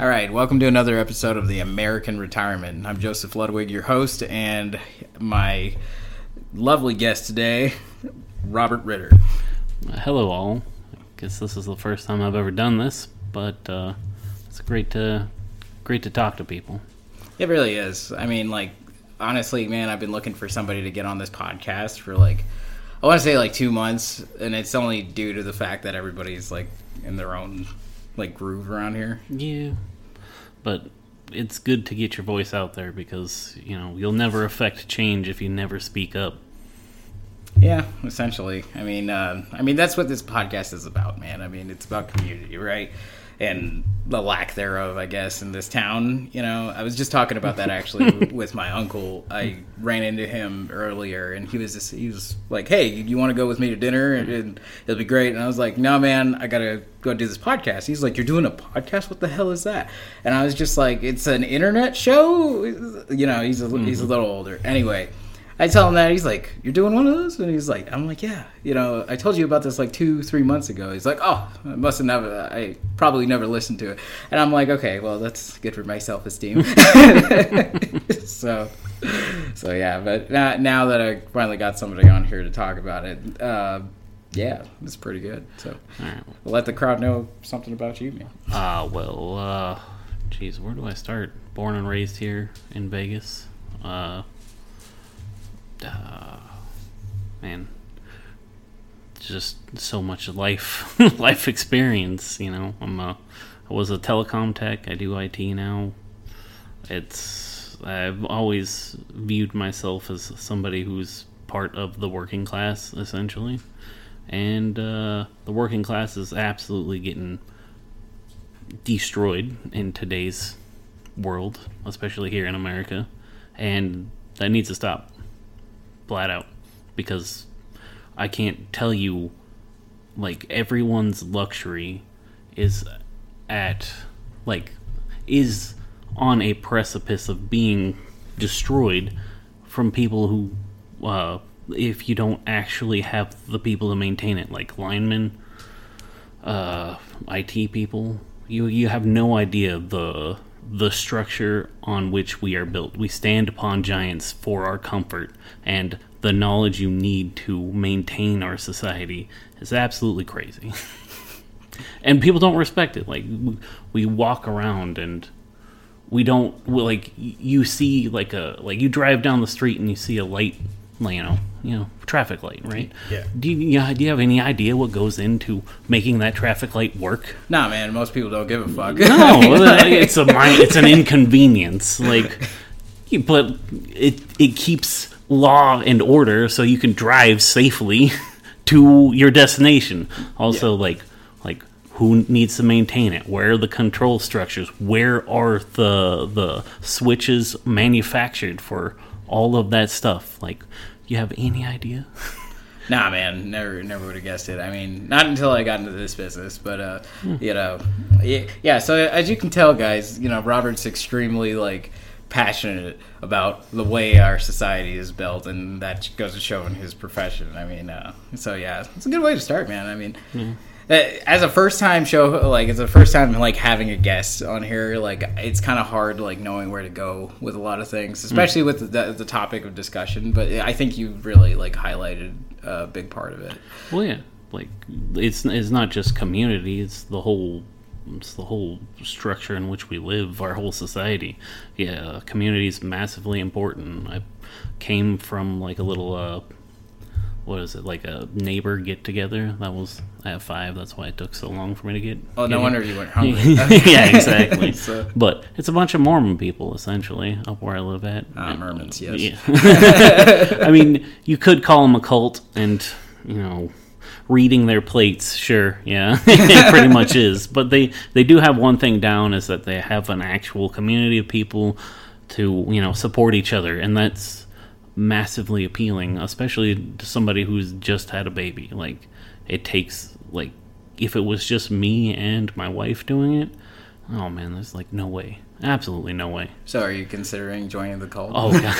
All right, welcome to another episode of the American Retirement. I'm Joseph Ludwig, your host, and my lovely guest today, Robert Ritter. Hello, all. I guess this is the first time I've ever done this, but uh, it's great to great to talk to people. It really is. I mean, like honestly, man, I've been looking for somebody to get on this podcast for like I want to say like two months, and it's only due to the fact that everybody's like in their own like groove around here. Yeah, but it's good to get your voice out there because you know you'll never affect change if you never speak up. Yeah, essentially. I mean, uh, I mean that's what this podcast is about, man. I mean, it's about community, right? And the lack thereof, I guess, in this town. You know, I was just talking about that actually with my uncle. I ran into him earlier, and he was just he was like, "Hey, you want to go with me to dinner? And, and it'll be great." And I was like, "No, man, I gotta go do this podcast." He's like, "You're doing a podcast? What the hell is that?" And I was just like, "It's an internet show." You know, he's a, he's a mm-hmm. little older. Anyway. I tell him that he's like, "You're doing one of those," and he's like, "I'm like, yeah, you know, I told you about this like two, three months ago." He's like, "Oh, I must have never, I probably never listened to it," and I'm like, "Okay, well, that's good for my self esteem." so, so yeah, but now, now that I finally got somebody on here to talk about it, uh, yeah, it's pretty good. So, right. let the crowd know something about you, man. Ah, uh, well, uh, geez, where do I start? Born and raised here in Vegas. Uh, uh, man, just so much life life experience. You know, I'm a, I was a telecom tech. I do IT now. It's I've always viewed myself as somebody who's part of the working class, essentially, and uh, the working class is absolutely getting destroyed in today's world, especially here in America, and that needs to stop flat out because I can't tell you like everyone's luxury is at like is on a precipice of being destroyed from people who uh, if you don't actually have the people to maintain it like linemen uh, IT people. You you have no idea the the structure on which we are built. We stand upon giants for our comfort, and the knowledge you need to maintain our society is absolutely crazy. and people don't respect it. Like, we walk around and we don't, like, you see, like, a, like, you drive down the street and you see a light, you know, you know, traffic light, right? Yeah. Do you, you know, do you have any idea what goes into making that traffic light work? Nah, man. Most people don't give a fuck. No, it's a it's an inconvenience. Like, but it it keeps law and order so you can drive safely to your destination. Also, yeah. like like who needs to maintain it? Where are the control structures? Where are the the switches manufactured for all of that stuff? Like you have any idea? Nah, man, never, never would have guessed it. I mean, not until I got into this business, but uh, hmm. you know, yeah. So as you can tell, guys, you know, Robert's extremely like passionate about the way our society is built, and that goes to show in his profession. I mean, uh, so yeah, it's a good way to start, man. I mean. Mm-hmm as a first time show like it's a first time like having a guest on here like it's kind of hard like knowing where to go with a lot of things especially mm. with the, the, topic of discussion but i think you really like highlighted a big part of it. Well yeah like it's it's not just community it's the whole it's the whole structure in which we live our whole society. Yeah community is massively important. I came from like a little uh what is it like a neighbor get together that was i have five that's why it took so long for me to get oh no wonder you went hungry yeah exactly so. but it's a bunch of mormon people essentially up where i live at uh, mormons yes yeah. i mean you could call them a cult and you know reading their plates sure yeah it pretty much is but they they do have one thing down is that they have an actual community of people to you know support each other and that's massively appealing, especially to somebody who's just had a baby. Like it takes like if it was just me and my wife doing it, Oh man, there's like no way. Absolutely no way. So, are you considering joining the cult? Oh god.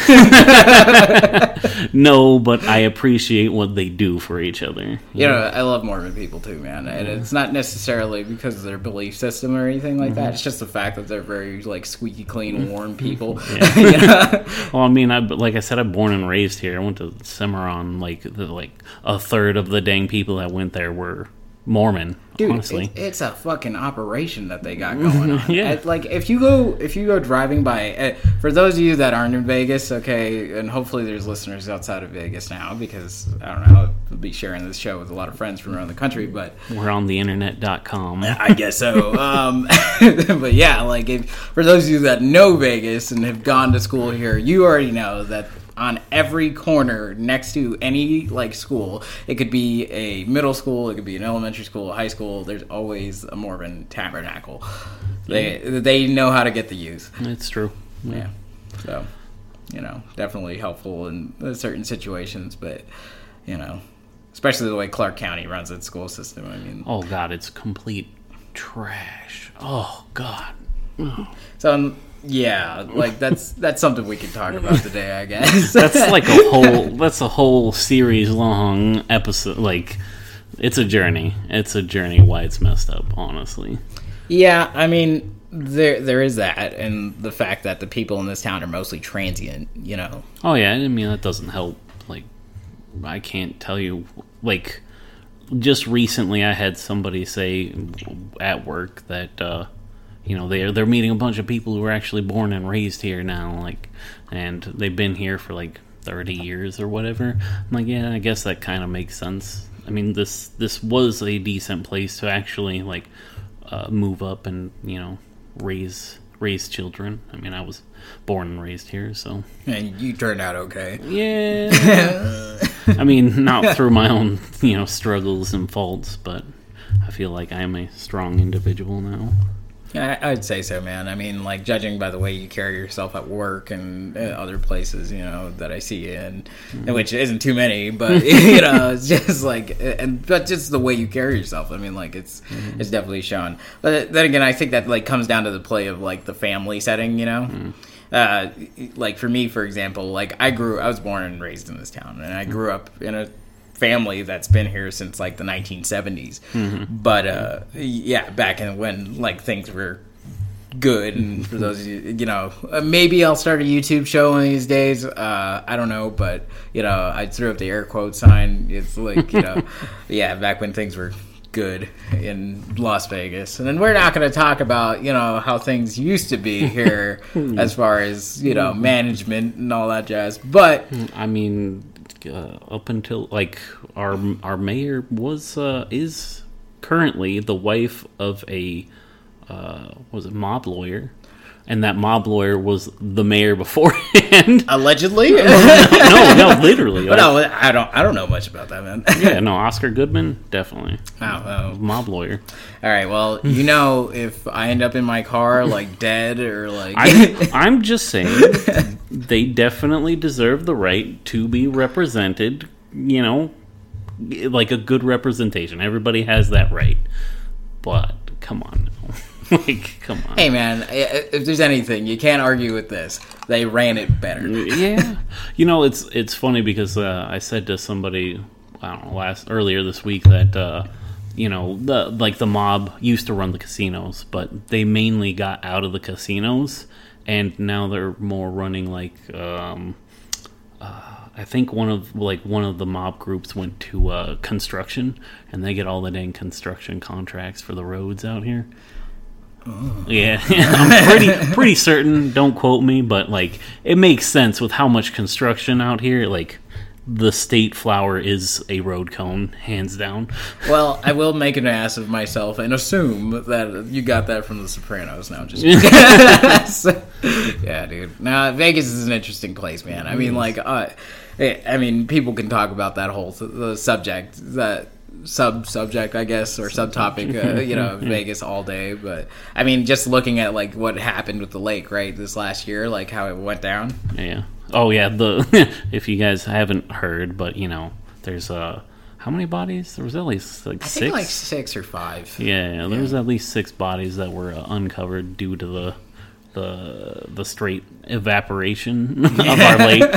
no, but I appreciate what they do for each other. You know, I love Mormon people too, man. And it's not necessarily because of their belief system or anything like that. Mm-hmm. It's just the fact that they're very like squeaky clean, mm-hmm. warm people. You know? Well, I mean, I like I said, I'm born and raised here. I went to Cimarron. Like, the, like a third of the dang people that went there were Mormon. Dude, honestly, it- it's a fucking operation that they got going on. Yeah. It- like if you go if you go driving by, uh, for those of you that aren't in Vegas, okay, and hopefully there's listeners outside of Vegas now because I don't know, I'll be sharing this show with a lot of friends from around the country, but we're on the internet.com. I guess so. Um, but yeah, like if, for those of you that know Vegas and have gone to school here, you already know that on every corner next to any like school, it could be a middle school, it could be an elementary school, a high school. There's always a Mormon tabernacle. They they know how to get the youth. It's true. Yeah. So, you know, definitely helpful in uh, certain situations, but you know, especially the way Clark County runs its school system. I mean, Oh god, it's complete trash. Oh god. So um, yeah, like that's that's something we can talk about today, I guess. That's like a whole. That's a whole series long episode. Like, it's a journey. It's a journey. Why it's messed up. Honestly. yeah, I mean there there is that, and the fact that the people in this town are mostly transient. You know, Oh yeah, I mean that doesn't help. Like, I can't tell you. Like, just recently, I had somebody say at work that uh, you know they're they're meeting a bunch of people who are actually born and raised here now. Like, and they've been here for like thirty years or whatever. I'm like, yeah, I guess that kind of makes sense. I mean, this this was a decent place to actually like uh, move up and you know raise raise children. I mean, I was born and raised here, so and you turned out okay. yeah. I mean, not through my own, you know, struggles and faults, but I feel like I am a strong individual now. I, I'd say so, man. I mean, like judging by the way you carry yourself at work and uh, other places, you know, that I see you in, and which isn't too many, but you know, it's just like, and but just the way you carry yourself. I mean, like it's it's definitely shown. But then again, I think that like comes down to the play of like the family setting, you know. Uh, like for me, for example, like I grew, I was born and raised in this town, and I grew up in a family that's been here since like the 1970s. But uh, yeah, back in when like things were good, and for those of you, you know, uh, maybe I'll start a YouTube show one of these days. Uh, I don't know, but you know, I threw up the air quote sign. It's like you know, yeah, back when things were good in Las Vegas. And then we're not going to talk about, you know, how things used to be here as far as, you know, management and all that jazz. But I mean, uh, up until like our our mayor was uh, is currently the wife of a uh, was it mob lawyer, and that mob lawyer was the mayor beforehand. allegedly, no, no, literally. But no, I don't. I don't know much about that, man. yeah, no, Oscar Goodman definitely Oh, oh. mob lawyer. All right. Well, you know, if I end up in my car like dead or like, I, I'm just saying they definitely deserve the right to be represented. You know, like a good representation. Everybody has that right. But come on, now. like come on. hey, man, if there's anything you can't argue with this, they ran it better. yeah, you know it's it's funny because uh, I said to somebody I don't know last earlier this week that uh, you know the like the mob used to run the casinos, but they mainly got out of the casinos, and now they're more running like um, uh, I think one of like one of the mob groups went to uh, construction, and they get all the dang construction contracts for the roads out here. Yeah, I'm pretty pretty certain. Don't quote me, but like it makes sense with how much construction out here. Like the state flower is a road cone, hands down. Well, I will make an ass of myself and assume that you got that from The Sopranos. Now, just So- yeah, dude. Now, Vegas is an interesting place, man. I mean, like, uh, I mean, people can talk about that whole the subject that sub subject, I guess, or subtopic, uh, you know, Vegas all day. But I mean, just looking at like what happened with the lake, right, this last year, like how it went down. Yeah. Oh yeah. The if you guys haven't heard, but you know, there's a how many bodies? There was at least like I six. think like six or five. yeah, there was at least six bodies that were uh, uncovered due to the the the straight evaporation of our lake.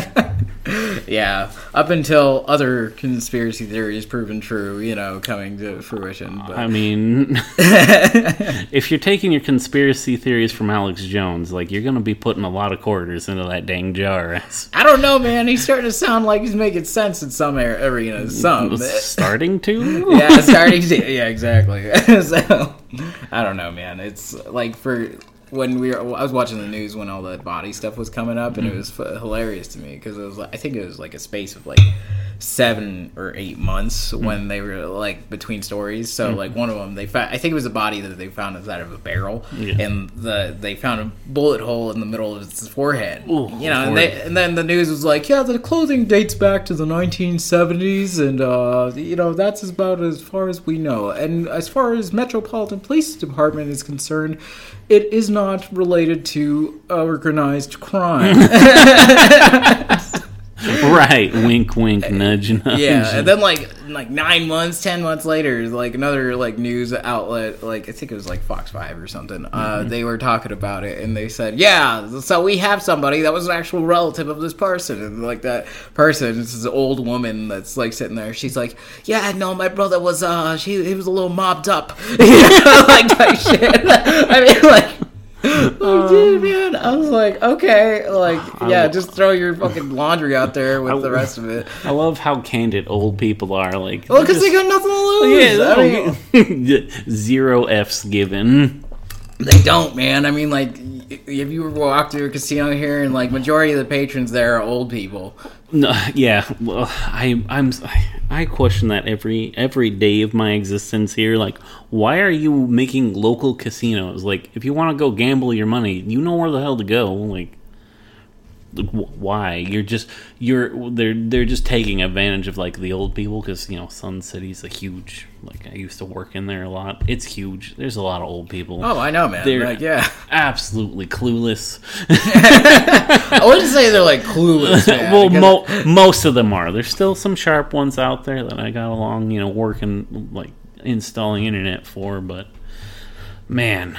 Yeah, up until other conspiracy theories proven true, you know, coming to fruition. But I mean, if you're taking your conspiracy theories from Alex Jones, like you're gonna be putting a lot of quarters into that dang jar. I don't know, man. He's starting to sound like he's making sense in some ar- arenas. Some, starting to. yeah, starting to. Yeah, exactly. so, I don't know, man. It's like for when we were, I was watching the news when all the body stuff was coming up, and it mm-hmm. was f- hilarious to me because it was, like, I think it was like a space of like seven or eight months mm. when they were like between stories. So mm. like one of them, they found, I think it was a body that they found inside of a barrel, Yeah. and the they found a bullet hole in the middle of his forehead. Ooh, you know, and, they, and then the news was like, yeah, the clothing dates back to the 1970s, and uh, you know that's about as far as we know. And as far as Metropolitan Police Department is concerned, it is not related to organized crime. right. Wink, wink, nudge, nudge. yeah, and then like like nine months, ten months later, like another like news outlet, like I think it was like Fox Five or something. Uh, they were talking about it, and they said, "Yeah, so we have somebody that was an actual relative of this person, and like that person, this is an old woman that's like sitting there. She's like, "Yeah, no, my brother was uh, she he was a little mobbed up, like that shit. I mean, like." Oh, dude, man! I was like, okay, like, yeah, just throw your fucking laundry out there with the rest of it. I love how candid old people are. Like, Well, because they got nothing to lose. yeah, I oh, mean, zero F's given. They don't, man. I mean, like, if you walk through a casino here, and like majority of the patrons there are old people. No, yeah, well, I I'm I question that every every day of my existence here. Like, why are you making local casinos? Like, if you want to go gamble your money, you know where the hell to go. Like, why? You're just you're they're they're just taking advantage of like the old people because you know Sun City's a huge like I used to work in there a lot. It's huge. There's a lot of old people. Oh, I know, man. They're like, yeah, absolutely clueless. I wouldn't say they're like clueless. Man, well, mo- most of them are. There's still some sharp ones out there that I got along, you know, working like installing internet for, but man,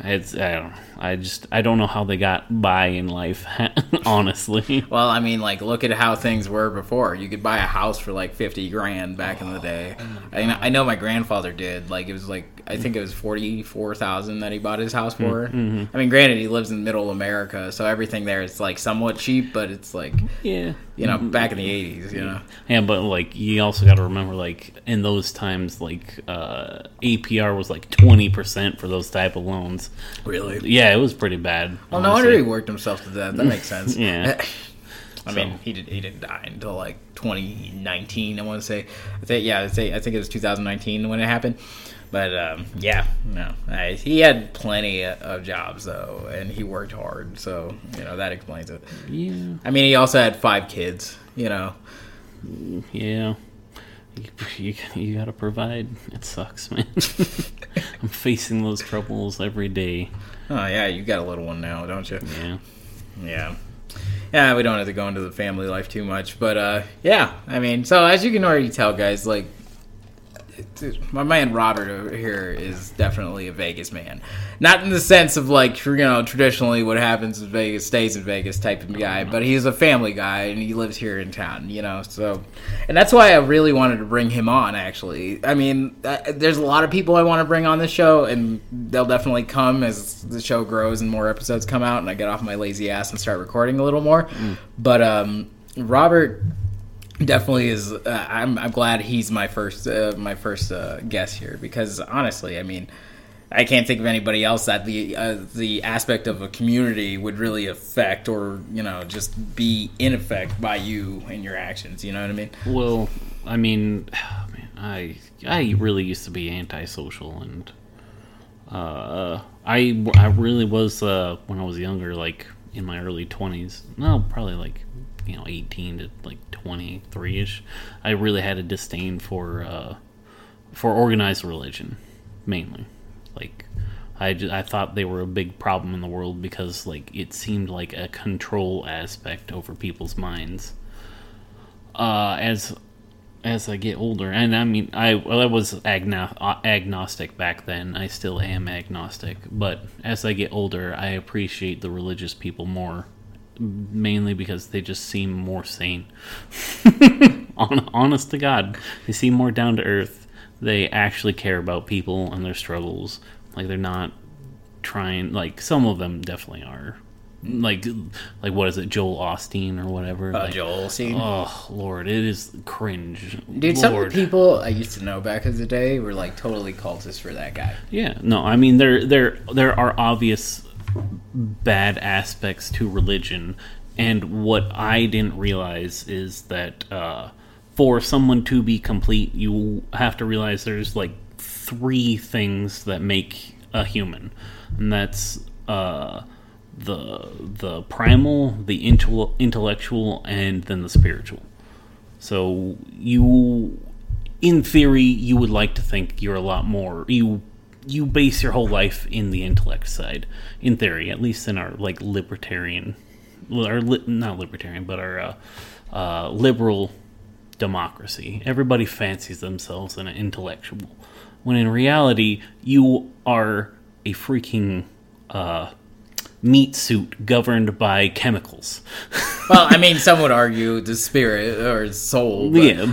it's I don't know. I just I don't know how they got by in life, honestly. Well, I mean, like, look at how things were before. You could buy a house for like fifty grand back in the oh, day. Oh I, know, I know my grandfather did. Like, it was like I think it was forty four thousand that he bought his house mm, for. Mm-hmm. I mean, granted, he lives in Middle America, so everything there is like somewhat cheap, but it's like Yeah. you know mm-hmm. back in the eighties. You know, Yeah, but like you also got to remember, like in those times, like uh, APR was like twenty percent for those type of loans. really. Yeah, it was pretty bad. Well, no wonder he worked himself to death. That makes sense. Yeah. I mean, he did. He didn't die until like 2019. I want to say. I think yeah. I say I think it was 2019 when it happened. But um, yeah, no, I, he had plenty of jobs though, and he worked hard. So you know that explains it. Yeah. I mean, he also had five kids. You know, Yeah. You, you, you gotta provide. It sucks, man. I'm facing those troubles every day. oh yeah, you got a little one now, don't you? Yeah. Yeah. Yeah, we don't have to go into the family life too much, but uh, yeah, I mean, so as you can already tell, guys, like my man Robert over here is definitely a Vegas man. Not in the sense of like you know traditionally what happens in Vegas stays in Vegas type of guy, but he's a family guy and he lives here in town, you know. So, and that's why I really wanted to bring him on. Actually, I mean, there's a lot of people I want to bring on this show, and they'll definitely come as the show grows and more episodes come out, and I get off my lazy ass and start recording a little more. But um, Robert definitely is uh, I'm, I'm glad he's my first uh, my first uh, guest here because honestly i mean i can't think of anybody else that the uh, the aspect of a community would really affect or you know just be in effect by you and your actions you know what i mean Well, I mean, man, I I really used to be antisocial, and uh, I I really was uh, when I was younger, like in my early twenties. No, probably like you know eighteen to like twenty three ish. I really had a disdain for uh, for organized religion, mainly. Like I, ju- I thought they were a big problem in the world because like it seemed like a control aspect over people's minds. Uh, as as I get older, and I mean, I well, I was agno- uh, agnostic back then. I still am agnostic, but as I get older, I appreciate the religious people more, mainly because they just seem more sane. Honest to God, they seem more down to earth. They actually care about people and their struggles. Like they're not trying. Like some of them definitely are. Like, like what is it, Joel Austin or whatever? Uh, like, Joel Osteen. Oh Lord, it is cringe. Dude, some of Lord. the people I used to know back in the day were like totally cultists for that guy. Yeah, no, I mean there there there are obvious bad aspects to religion, and what I didn't realize is that uh, for someone to be complete, you have to realize there's like three things that make a human, and that's uh, the the primal, the intel- intellectual, and then the spiritual. So you, in theory, you would like to think you're a lot more you you base your whole life in the intellect side. In theory, at least in our like libertarian, or li- not libertarian, but our uh, uh, liberal democracy. Everybody fancies themselves an intellectual, when in reality you are a freaking uh, meat suit governed by chemicals. Well, I mean, some would argue the spirit or soul. But yeah,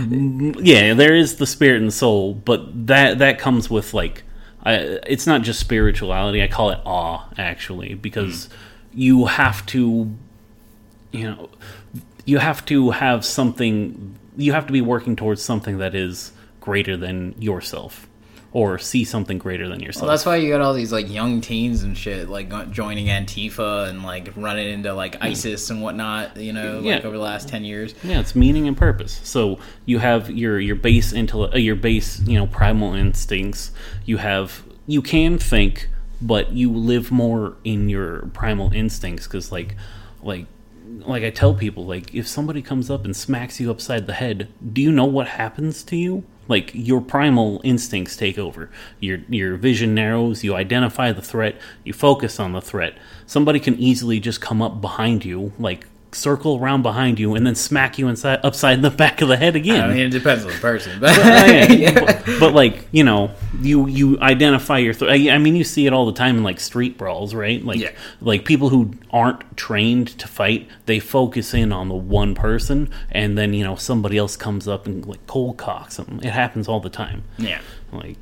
yeah, there is the spirit and soul, but that that comes with like, I, it's not just spirituality. I call it awe, actually, because you have to, you know, you have to have something. You have to be working towards something that is greater than yourself, or see something greater than yourself. Well, that's why you got all these like young teens and shit, like joining Antifa and like running into like ISIS and whatnot. You know, like Yeah. over the last ten years. Yeah, it's meaning and purpose. So you have your your base intellect, uh, your base you know primal instincts. You have you can think, but you live more in your primal instincts because like like like I tell people like if somebody comes up and smacks you upside the head, do you know what happens to you? Like your primal instincts take over. Your your vision narrows, you identify the threat, you focus on the threat. Somebody can easily just come up behind you, like circle around behind you and then smack you inside upside the back of the head again. I mean, it depends on the person, but Yeah, But, but, like you know, you you identify your. Th- I I mean, you see it all the time in like street brawls, right? Like Yeah. like people who aren't trained to fight, they focus in on the one person, and then you know somebody else comes up and like cold cocks them. It happens all the time. yeah. Like,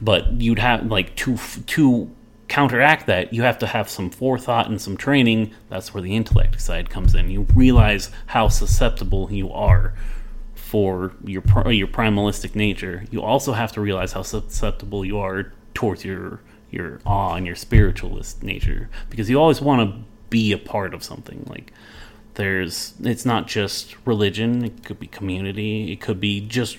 but you'd have like to to counteract that, you have to have some forethought and some training. That's where the intellect side comes in. You realize how susceptible you are for your your primalistic nature. You also have to realize how susceptible you are towards your your awe and your spiritualist nature because you always want to be a part of something like there's it's not just religion it could be community it could be just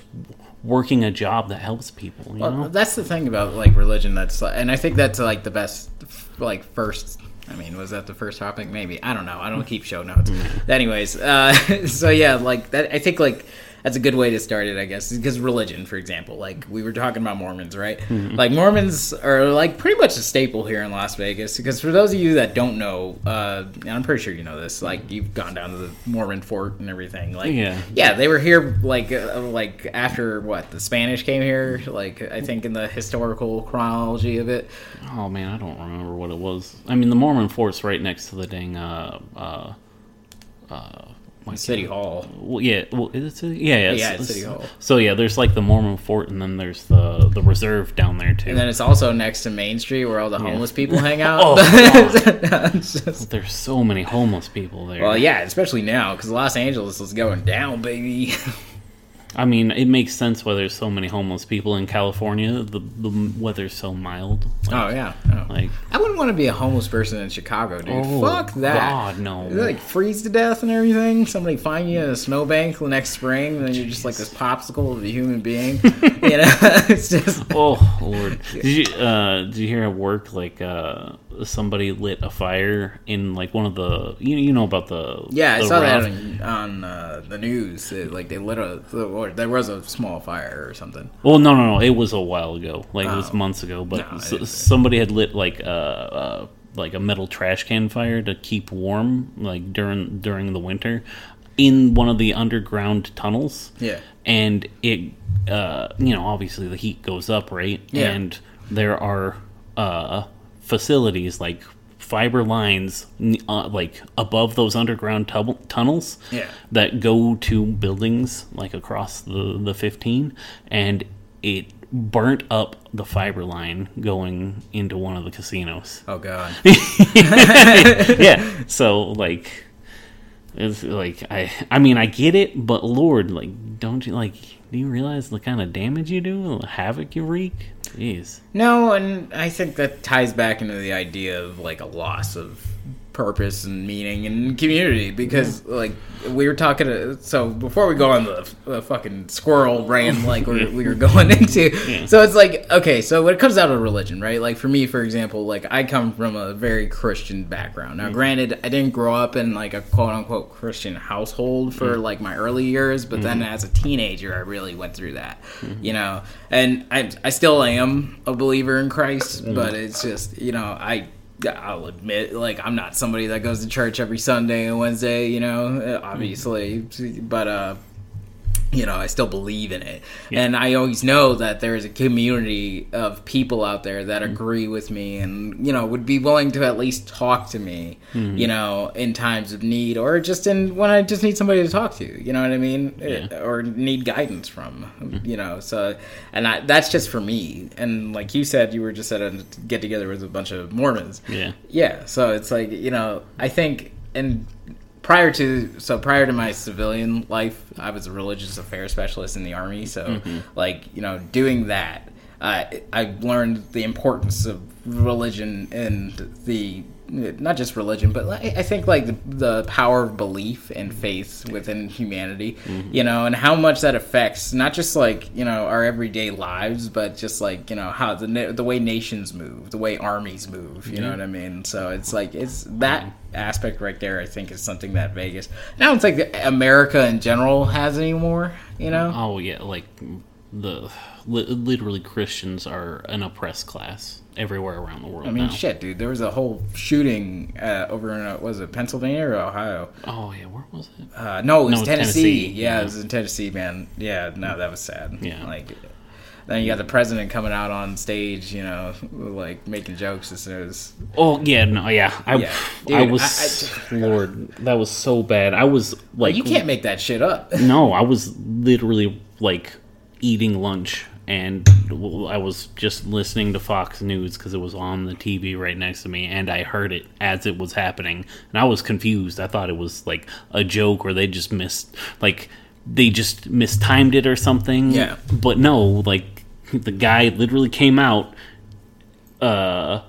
working a job that helps people you Well, know that's the thing about like religion. That's and I think that's like the best, like first. I mean, was that the first topic? Maybe I don't know. I don't keep show notes. Anyways, uh, so yeah, like that. I think like that's a good way to start it. I guess because religion, for example, like we were talking about Mormons, right? Like Mormons are like pretty much a staple here in Las Vegas. Because for those of you that don't know, uh, and I'm pretty sure you know this, like you've gone down to the Mormon fort and everything. Like, Yeah. yeah, they were here like uh, like after what the Spanish came here. Like I think in the historical chronology of it. Oh man, I don't remember what it was. I mean, the Mormon fort's right next to the dang uh uh uh. Why City can't- Hall. Well, yeah, well, is it city? Yeah, yeah, Yeah, it's- it's City Hall. So yeah, there's like the Mormon fort, and then there's the the reserve down there too. And then it's also next to Main Street where all the homeless people hang out. Oh, just- there's so many homeless people there. well, yeah, especially now because Los Angeles is going down, baby. I mean, it makes sense why there's so many homeless people in California. The the weather's so mild. Like, oh yeah. Oh. like I wouldn't want to be a homeless person in Chicago, dude. Oh, Fuck that. God, no. You, like freeze to death and everything. Somebody find you in a snowbank the next spring, and then you're just like this popsicle of a human being. you know, it's just. Oh Lord! Did you uh, did you hear at work like uh, somebody lit a fire in like one of the you you know about the Yeah, I the saw that on, on uh, the news. It, like they lit a, or there was a small fire or something. Well, no, no, no. It was a while ago. Like it was Oh. months ago. But No, I s- somebody had lit like uh, uh like a metal trash can fire to keep warm like during during the winter. in one of the underground tunnels. Yeah. and it uh, you know obviously the heat goes up, right? Yeah. And there are uh, facilities like fiber lines uh, like above those underground tub- tunnels Yeah. that go to buildings like across the the 15 and it burnt up the fiber line going into one of the casinos Oh god. yeah so like it's like i i mean i get it but lord like don't you like do you realize the kind of damage you do the havoc you wreak jeez. No, and I think that ties back into the idea of like a loss of purpose and meaning and community because like we were talking to, so before we go on the, the fucking squirrel rant like we we were going into so it's like okay so when it comes out of religion right? Like for me for example like i come from a very christian background. Now granted i didn't grow up in like a quote unquote christian household for mm-hmm. like my early years but then mm-hmm. as a teenager i really went through that mm-hmm. you know? And i i still am a believer in christ mm. but it's just you know i I'll admit, like I'm not somebody that goes to church every Sunday and Wednesday, you know, obviously, but uh, you know, I still believe in it, and I always know that there is a community of people out there that mm-hmm. agree with me, and you know, would be willing to at least talk to me, mm-hmm. you know, in times of need, or just in when I just need somebody to talk to, you know what I mean, Yeah. Eh, or need guidance from, mm-hmm. you know. So, and I, that's just for me, and like you said, you were just at a get together with a bunch of Mormons, yeah. Yeah, so it's like you know, I think, and prior to so prior to my civilian life, I was a religious affairs specialist in the army. So like you know, doing that, uh, I learned the importance of religion and the not just religion, but I think like the, the power of belief and faith within humanity, mm-hmm. you know, and how much that affects not just like you know our everyday lives, but just like you know how the the way nations move, the way armies move. You know mm-hmm. what I mean? So it's like it's that mm-hmm. aspect right there. I think is something that Vegas. I don't think America in general has anymore. You know? oh yeah like the literally christians are an oppressed class everywhere around the world I mean, now. shit, dude. There was a whole shooting uh, over in uh, was it Pennsylvania or Ohio? oh yeah where was it Uh, no, it was No, Tennessee. Tennessee, Yeah, yeah. it was in Tennessee, man. Yeah, no, that was sad. Yeah. like then you got the president coming out on stage, you know, like making jokes as soon as Oh yeah, no, yeah. I, Yeah. I Dude, was I- Lord, that was so bad. I was like, you can't make that shit up. no, I was literally like eating lunch, and I was just listening to Fox News because it was on the TV right next to me, and I heard it as it was happening, and I was confused. I thought it was like a joke, or they just missed, like they just mistimed it or something. Yeah. but no, like the guy literally came out uh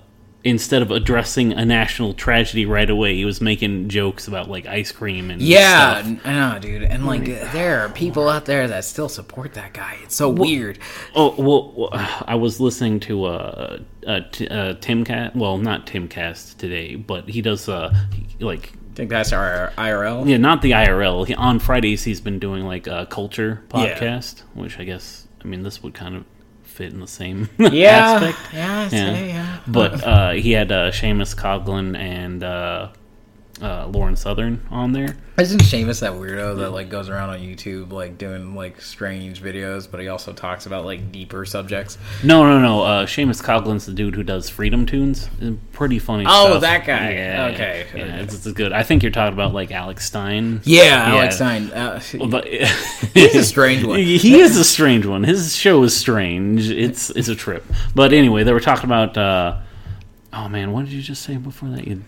instead of addressing a national tragedy right away he was making jokes about like ice cream and Yeah, stuff. I know, dude. And like, there are people out there that still support that guy. It's so weird. oh well, well i was listening to uh, uh, t- uh timcast well not Timcast today but he does uh like think that's our IRL. yeah not the irl he, on fridays he's been doing like a culture Yeah. podcast which i guess i mean this would kind of fit in the same Yeah, aspect yeah, Yeah. say, yeah. But uh, he had uh, Seamus Coughlin and uh, uh, Lauren Southern on there. Isn't Seamus that weirdo that like goes around on YouTube like doing like strange videos, but he also talks about like deeper subjects? No, no, no. Uh, Seamus Coughlin's the dude who does Freedom Tunes. Pretty funny. Oh, stuff. that guy. Yeah, Okay. yeah, it's, it's good. I think you're talking about like Alex Stein. Yeah, Alex Stein. Uh, But he's a strange one. he is a strange one. His show is strange. It's it's a trip. But anyway, they were talking about. Uh, oh man, what did you just say before that? You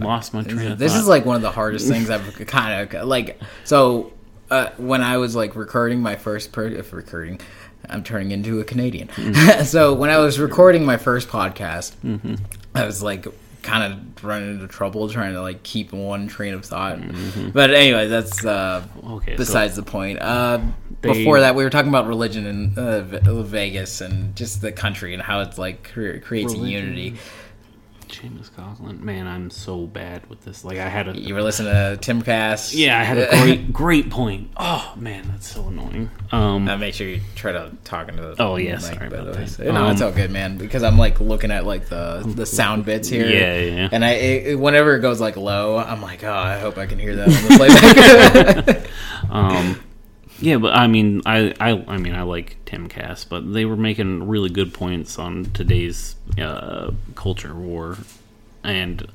lost my train of This thought. is like one of the hardest things I've kind of like. So uh, when I was like recording my first per- if recording, I'm turning into a Canadian. so when I was recording my first podcast, I was like kind of running into trouble trying to like keep one train of thought. But anyway, that's uh, Okay, so- besides the point. Uh, They- before that, we were talking about religion in uh, Vegas and just the country and how it's like cre- creates Religion. unity. James Coughlin. Man, I'm so bad with this. Like I had a You were listening to Timcast. yeah, I had a great great point. Oh man, that's so annoying. Um, Uh, make sure you try to talk into the. Oh, yeah, mic, sorry by the about way. that. So- no, it's Um, all good, man. Because I'm like looking at like the the sound bits here. Yeah, yeah. And I it, whenever it goes like low, I'm like, oh, I hope I can hear that on the playback. um, yeah, but I mean, I, I I mean, I like Timcast, but they were making really good points on today's uh, culture war, and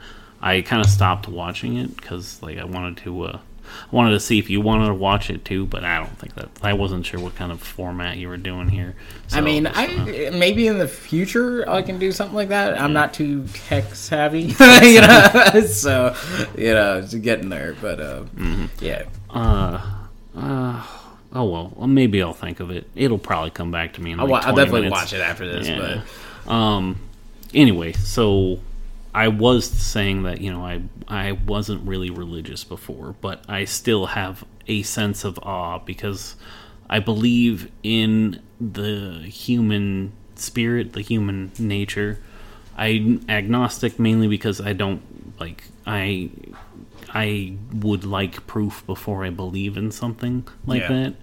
I kind of stopped watching it because like I wanted to. Uh, I wanted to see if you wanted to watch it too, but I don't think that I wasn't sure what kind of format you were doing here. I mean, I maybe in the future I can do something like that. I'm not too tech savvy, you know. so you know, it's getting there, but uh, Mm-hmm. yeah. Uh, uh, oh well, well, maybe I'll think of it. It'll probably come back to me in I'll, like wa- I'll definitely minutes. watch it after this, Yeah. but Um. Anyway, so I was saying that you know I I wasn't really religious before, but I still have a sense of awe because I believe in the human spirit, the human nature. I'm agnostic mainly because I don't like I I would like proof before I believe in something like Yeah. that.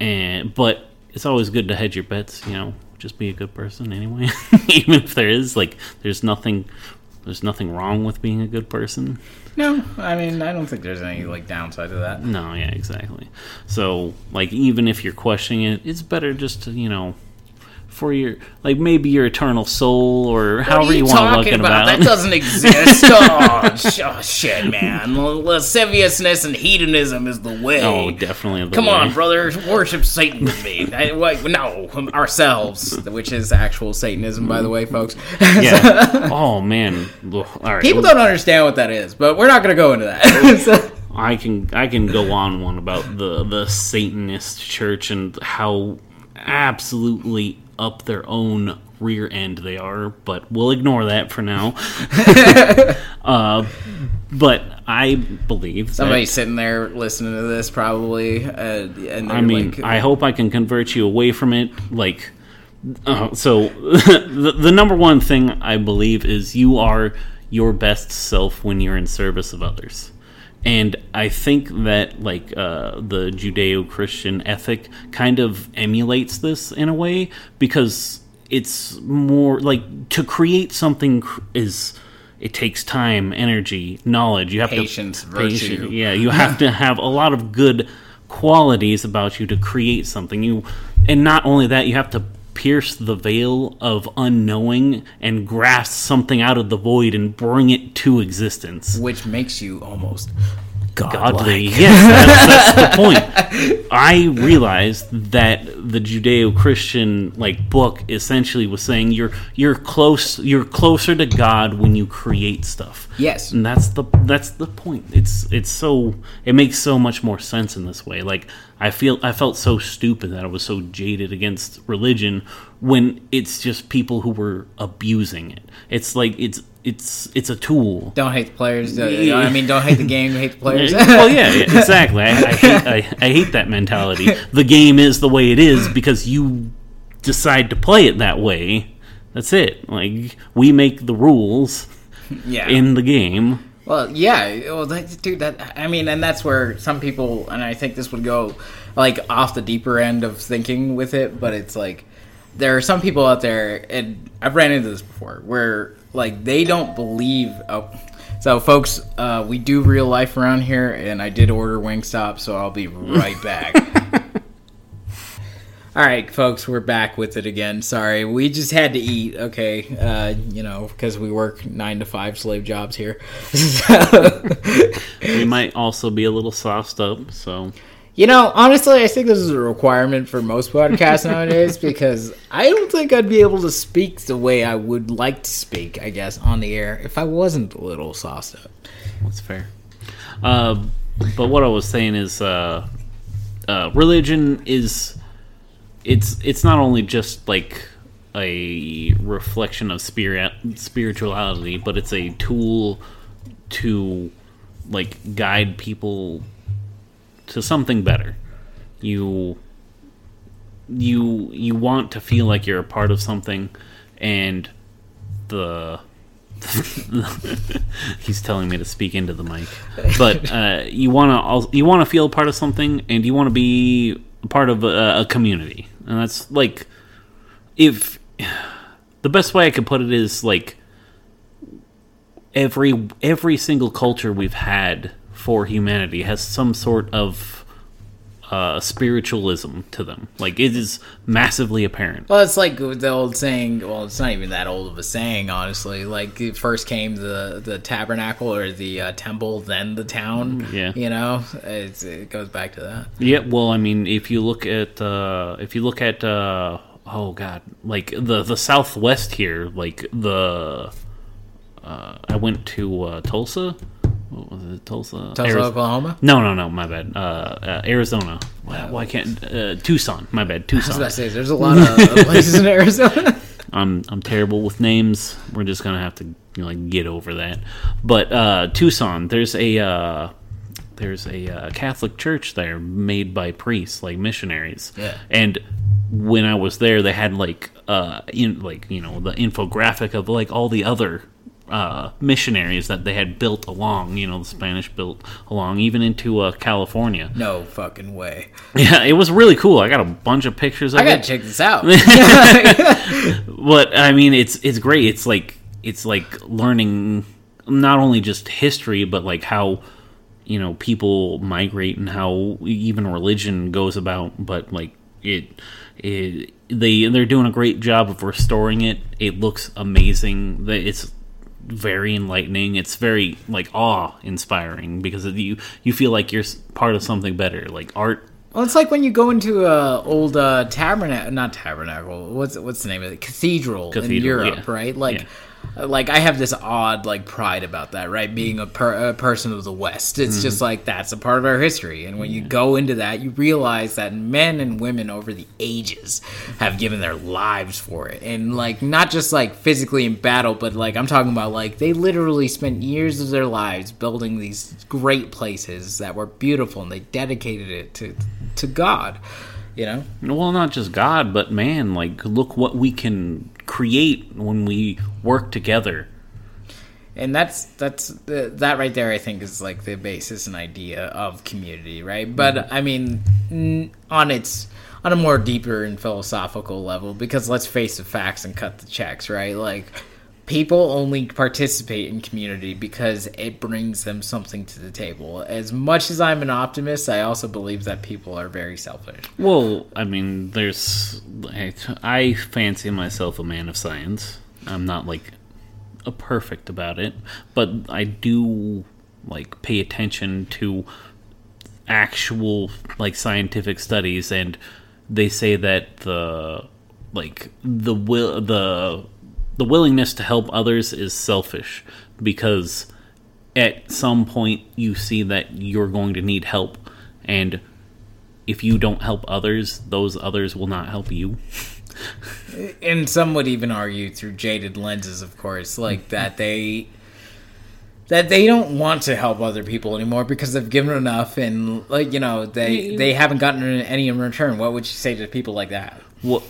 And but it's always good to hedge your bets, you know, just be a good person anyway. Even if there is like there's nothing there's nothing wrong with being a good person. no, I mean, I don't think there's any like downside to that. No, yeah, exactly. So, like even if you're questioning it, it's better just to, you know, for your like maybe your eternal soul or What however you, you want to look about? about. That doesn't exist. oh, sh- oh, shit, man. Lasciviousness and hedonism is the way. oh, definitely. Come way. on, brother, worship Satan with me. I, wait, no, ourselves, which is actual Satanism, by the way, folks. Yeah. oh man. All right. People don't understand what that is, but we're not going to go into that. So- I can I can go on one about the the Satanist church and how absolutely up their own rear end they are, but we'll ignore that for now. uh, but I believe Somebody sitting there listening to this probably, uh, and I mean, like, I hope I can convert you away from it. Like, uh, so the, the number one thing I believe is you are your best self when you're in service of others. And I think that like uh, the Judeo-Christian ethic kind of emulates this in a way because it's more like to create something is it takes time, energy, knowledge. You have Patience, to virtue. yeah, you have to have a lot of good qualities about you to create something. You and not only that, you have to pierce the veil of unknowing and grasp something out of the void and bring it to existence. which makes you almost Godly, yes, that's, that's the point. I realized that the Judeo-Christian like book essentially was saying you're you're close, you're closer to God when you create stuff. Yes. and that's the that's the point. It's it's so it makes so much more sense in this way. Like I feel I felt so stupid that I was so jaded against religion when it's just people who were abusing it. It's like it's it's it's a tool. Don't hate the players. what I mean, don't hate the game, hate the players. well, yeah, yeah, exactly. I, I, hate, I, I hate that mentality. The game is the way it is because you decide to play it that way. That's it. Like we make the rules yeah. in the game. Well, yeah, well, that, dude, that I mean, and that's where some people, and I think this would go like off the deeper end of thinking with it, but it's like there are some people out there, and I've ran into this before, where like they don't believe. Oh, so folks, uh, we do real life around here, and I did order Wingstop, so I'll be right back. All right, folks, we're back with it again. Sorry, we just had to eat. Okay, uh, you know, because we work nine to five slave jobs here. We might also be a little sauced up, so you know, honestly, I think this is a requirement for most podcasts nowadays because I don't think I'd be able to speak the way I would like to speak. I guess on the air if I wasn't a little sauced up. that's fair. Uh, but what I was saying is, uh, uh, religion is it's it's not only just like a reflection of spirit spirituality, but it's a tool to like guide people to something better. You you you want to feel like you're a part of something and the he's telling me to speak into the mic. But uh, you want to you want to feel part of something, and you want to be part of a, a community, and that's like if the best way I could put it is like every every single culture we've had for humanity has some sort of uh, spiritualism to them. Like it is massively apparent. Well, it's like the old saying. Well, it's not even that old of a saying, honestly. Like it first came the the tabernacle or the uh, temple, then the town. Yeah. you know, it's, it goes back to that. Yeah, well, I mean, if you look at uh, if you look at uh, oh god, like the the Southwest here, like the uh, I went to uh, Tulsa. What was it? Tulsa, Tulsa, Oklahoma. No, no, no. My bad. Uh, uh, Arizona. Why, why can't uh, Tucson? My bad. I was Tucson. about to say, there's a lot of places in Arizona. I'm I'm terrible with names. We're just gonna have to you know, like get over that. But uh, Tucson, there's a uh, there's a uh, Catholic church there made by priests, like missionaries. Yeah. And when I was there, they had like uh, in like you know the infographic of like all the other. Uh, missionaries that they had built along, you know, the Spanish built along, even into uh, California. no fucking way. Yeah, it was really cool. I got a bunch of pictures of I gotta check this out. But I mean, it's it's great. It's like it's like learning not only just history, but like how you know people migrate and how even religion goes about. But like it, it they they're doing a great job of restoring it. It looks amazing. That It's very enlightening. It's very like awe inspiring because you you feel like you're part of something better. Like art Well, it's like when you go into a old uh, tabernacle, not tabernacle. What's what's the name of it? Cathedral, in Europe, yeah. right? Like, like I have this odd like pride about that, right? Being a, per, a person of the West, it's Mm-hmm. just like that's a part of our history. And when you go into that, you realize that men and women over the ages have given their lives for it, and like not just like physically in battle, but like I'm talking about like they literally spent years of their lives building these great places that were beautiful, and they dedicated it to to God. You know, Well, not just God, but man, like look what we can create when we work together. and that's that's the, that right there. I think is like the basis and idea of community, right? But mm-hmm. I mean, on its on a more deeper and philosophical level, because let's face the facts and cut the checks, right? Like people only participate in community because it brings them something to the table. As much as I'm an optimist, I also believe that people are very selfish. Well, I mean, there's I, I fancy myself a man of science. I'm not like a perfect about it, but I do like pay attention to actual like scientific studies and they say that the like the will the the willingness to help others is selfish because at some point you see that you're going to need help and if you don't help others those others will not help you. And some would even argue through jaded lenses of course like that they that they don't want to help other people anymore because they've given enough and like you know they they haven't gotten any in return. What would you say to people like that? Well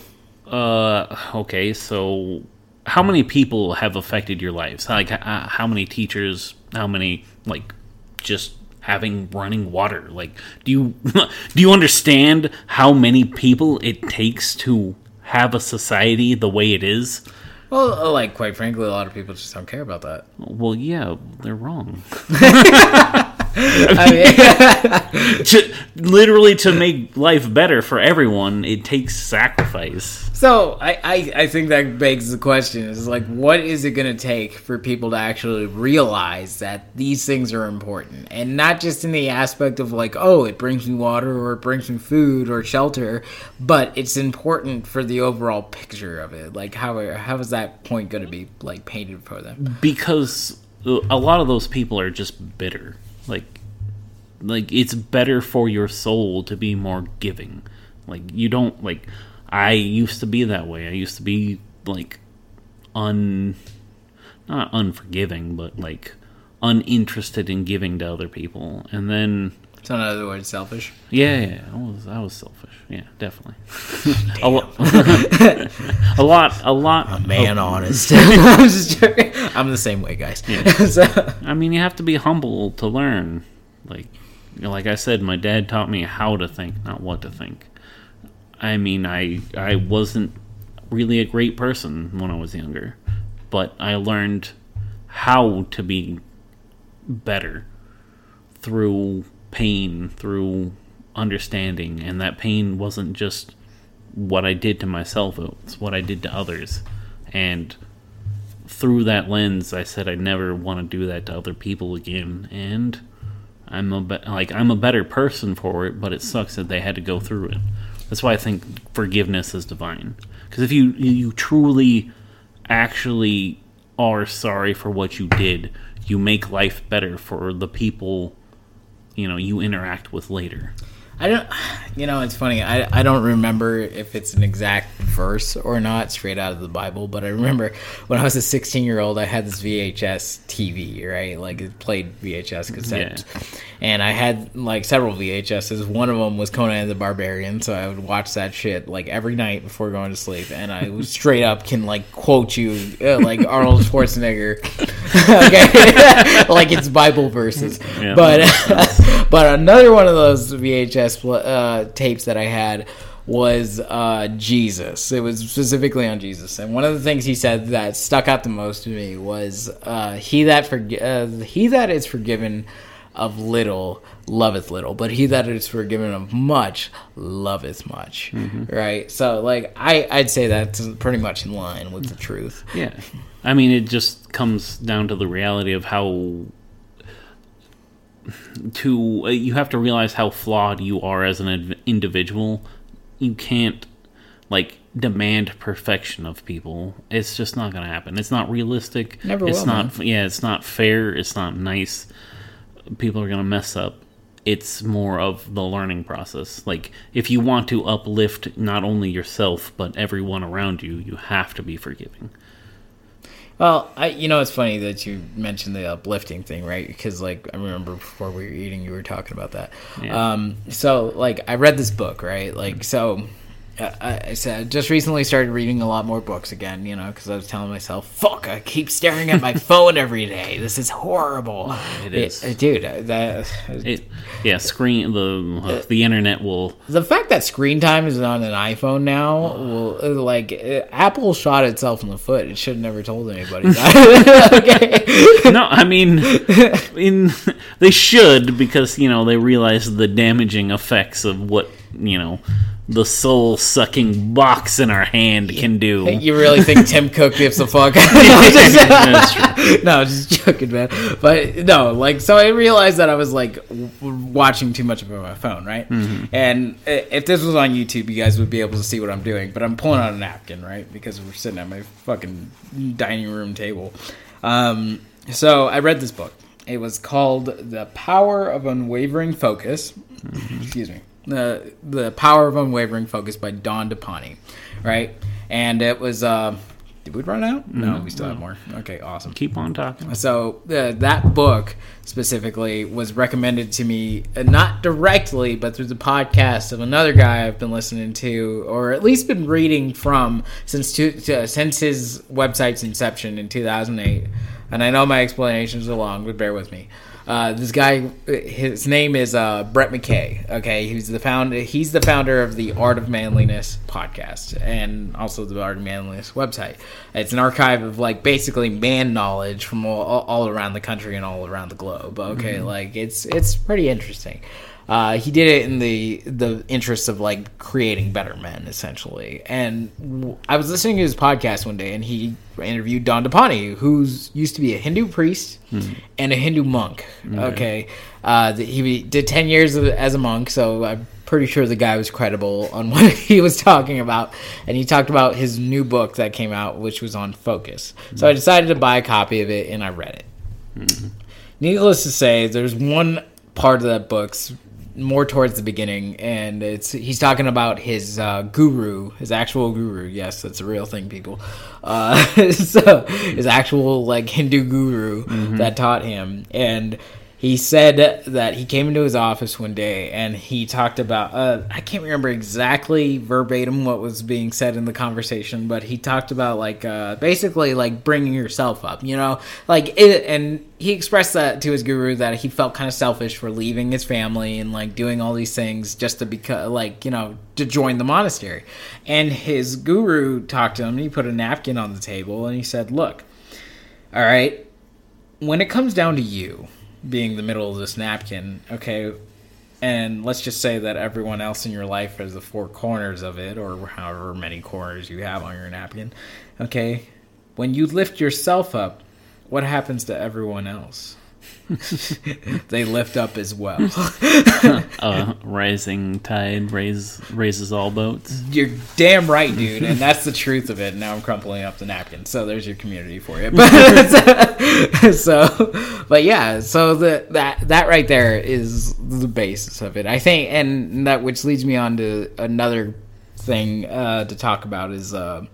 uh okay so how many people have affected your lives? Like uh, how many teachers how many like just having running water? Like do you do you understand how many people it takes to have a society the way it is? Well uh, like quite frankly a lot of people just don't care about that. Well yeah they're wrong mean, to, literally to make life better for everyone it takes sacrifice. So I, I i think that begs the question is like what is it going to take for people to actually realize that these things are important? And not just in the aspect of like oh it brings me water or it brings me food or shelter but it's important for the overall picture of it. Like how how is that point going to be like painted for them? Because a lot of those people are just bitter like like it's better for your soul to be more giving. Like you don't like i used to be that way. I used to be like un not unforgiving but like uninterested in giving to other people. And then So in other words, selfish. Yeah, yeah, I was I was selfish. Yeah, definitely. a, lo- a lot, a lot. Man, honest. I'm just joking. I'm the same way, guys. so, I mean, you have to be humble to learn. Like, you know, like I said, my dad taught me how to think, not what to think. I mean, I I wasn't really a great person when I was younger, but I learned how to be better through pain, through understanding, and that pain wasn't just what I did to myself, it's what I did to others. And through that lens, I said I never want to do that to other people again, and I'm a be- like I'm a better person for it, but it sucks that they had to go through it. That's why I think forgiveness is divine. Because if you you truly, actually are sorry for what you did, you make life better for the people, you know, you interact with later. I don't, you know, it's funny. I, I don't remember if it's an exact verse or not straight out of the Bible, but I remember when I was a 16 year old, I had this VHS TV, right? Like it played VHS cassettes. And I had like several VHSs. One of them was Conan the Barbarian, so I would watch that shit like every night before going to sleep. And I straight up can like quote you uh, like Arnold Schwarzenegger, okay, like it's Bible verses. Yeah. But but another one of those VHS uh, tapes that I had was uh, Jesus. It was specifically on Jesus, and one of the things he said that stuck out the most to me was, uh, "He that forg- uh, he that is forgiven of little loveth little, but he that is forgiven of much loveth much." Right. So, like, I I'd say that's pretty much in line with the truth. Yeah. I mean, it just comes down to the reality of how to uh, you have to realize how flawed you are as an individual. You can't like demand perfection of people. It's just not going to happen. It's not realistic. Never it's will, not yeah, it's not fair, it's not nice. People are going to mess up. It's more of the learning process. Like if you want to uplift not only yourself but everyone around you, you have to be forgiving. Well, I you know it's funny that you mentioned the uplifting thing, right? Because like I remember before we were eating, you were talking about that. Yeah. Um, so like I read this book, right? Like so. I, I said just recently started reading a lot more books again, you know, because I was telling myself, "Fuck, I keep staring at my phone every day. This is horrible." It is. uh, dude. uh, That It, yeah, screen the the internet will. the fact that screen time is on an iPhone now will uh, like uh, Apple shot itself in the foot. It should have never told anybody that. okay. No, I mean, in they should because you know they realize the damaging effects of what you know the soul sucking box in our hand can do. You really think Tim Cook gives a fuck? True. no, just joking, man. But no, like, so I realized that I was like watching too much of my phone, right? And if this was on YouTube, you guys would be able to see what I'm doing. But I'm pulling out a napkin, right? Because we're sitting at my fucking dining room table. Um, so I read this book. It was called "The Power of Unwavering Focus." Excuse me. The The Power of Unwavering Focus by Dandapani, right? And it was. Uh, did we run out? No, we still have more. Okay, awesome. Keep on talking. So uh, that book specifically was recommended to me uh, not directly, but through the podcast of another guy I've been listening to, or at least been reading from since two, uh, since his website's inception in 2008. And I know my explanations are long, but bear with me. Uh, this guy, his name is uh, Brett McKay. Okay, he's the founder. He's the founder of the Art of Manliness podcast and also the Art of Manliness website. It's an archive of like basically man knowledge from all, all around the country and all around the globe. Okay, like it's it's pretty interesting. Uh, he did it in the the interest of like creating better men, essentially. And w- I was listening to his podcast one day, and he interviewed Dandapani, who's used to be a Hindu priest and a Hindu monk. Okay, uh, he did ten years of- as a monk, so I'm pretty sure the guy was credible on what he was talking about. And he talked about his new book that came out, which was on focus. So I decided to buy a copy of it, and I read it. Needless to say, there's one part of that book's more towards the beginning, and it's he's talking about his uh, guru, his actual guru. Yes, that's a real thing, people. Uh, so his actual like Hindu guru that taught him, and he said that he came into his office one day and he talked about uh, i can't remember exactly verbatim what was being said in the conversation but he talked about like uh, basically like bringing yourself up you know? Like it and he expressed that to his guru that he felt kind of selfish for leaving his family and like doing all these things just to become like you know to join the monastery. And his guru talked to him and he put a napkin on the table and he said look all right when it comes down to you being the middle of this napkin, okay, and let's just say that everyone else in your life has the four corners of it, or however many corners you have on your napkin, okay, when you lift yourself up, what happens to everyone else? They lift up as well. uh, rising tide raise, raises all boats. You're damn right, dude, and that's the truth of it. Now I'm crumpling up the napkin, so there's your community for you. But so, but yeah, so the that that right there is the basis of it, I think, and that which leads me on to another thing uh, to talk about is. Uh,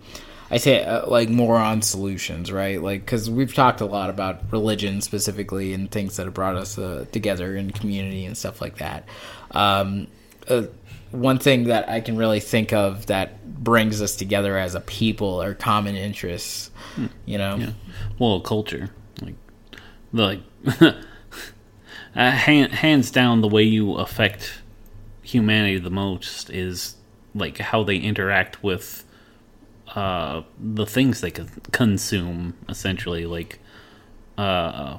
I say uh, like more on solutions, right? Like because we've talked a lot about religion specifically and things that have brought us uh, together in community and stuff like that. Um, uh, one thing that I can really think of that brings us together as a people are common interests. You know, Yeah. Well, culture, like, like, uh, hand, hands down, the way you affect humanity the most is like how they interact with uh, the things they con- consume. Essentially, like, uh,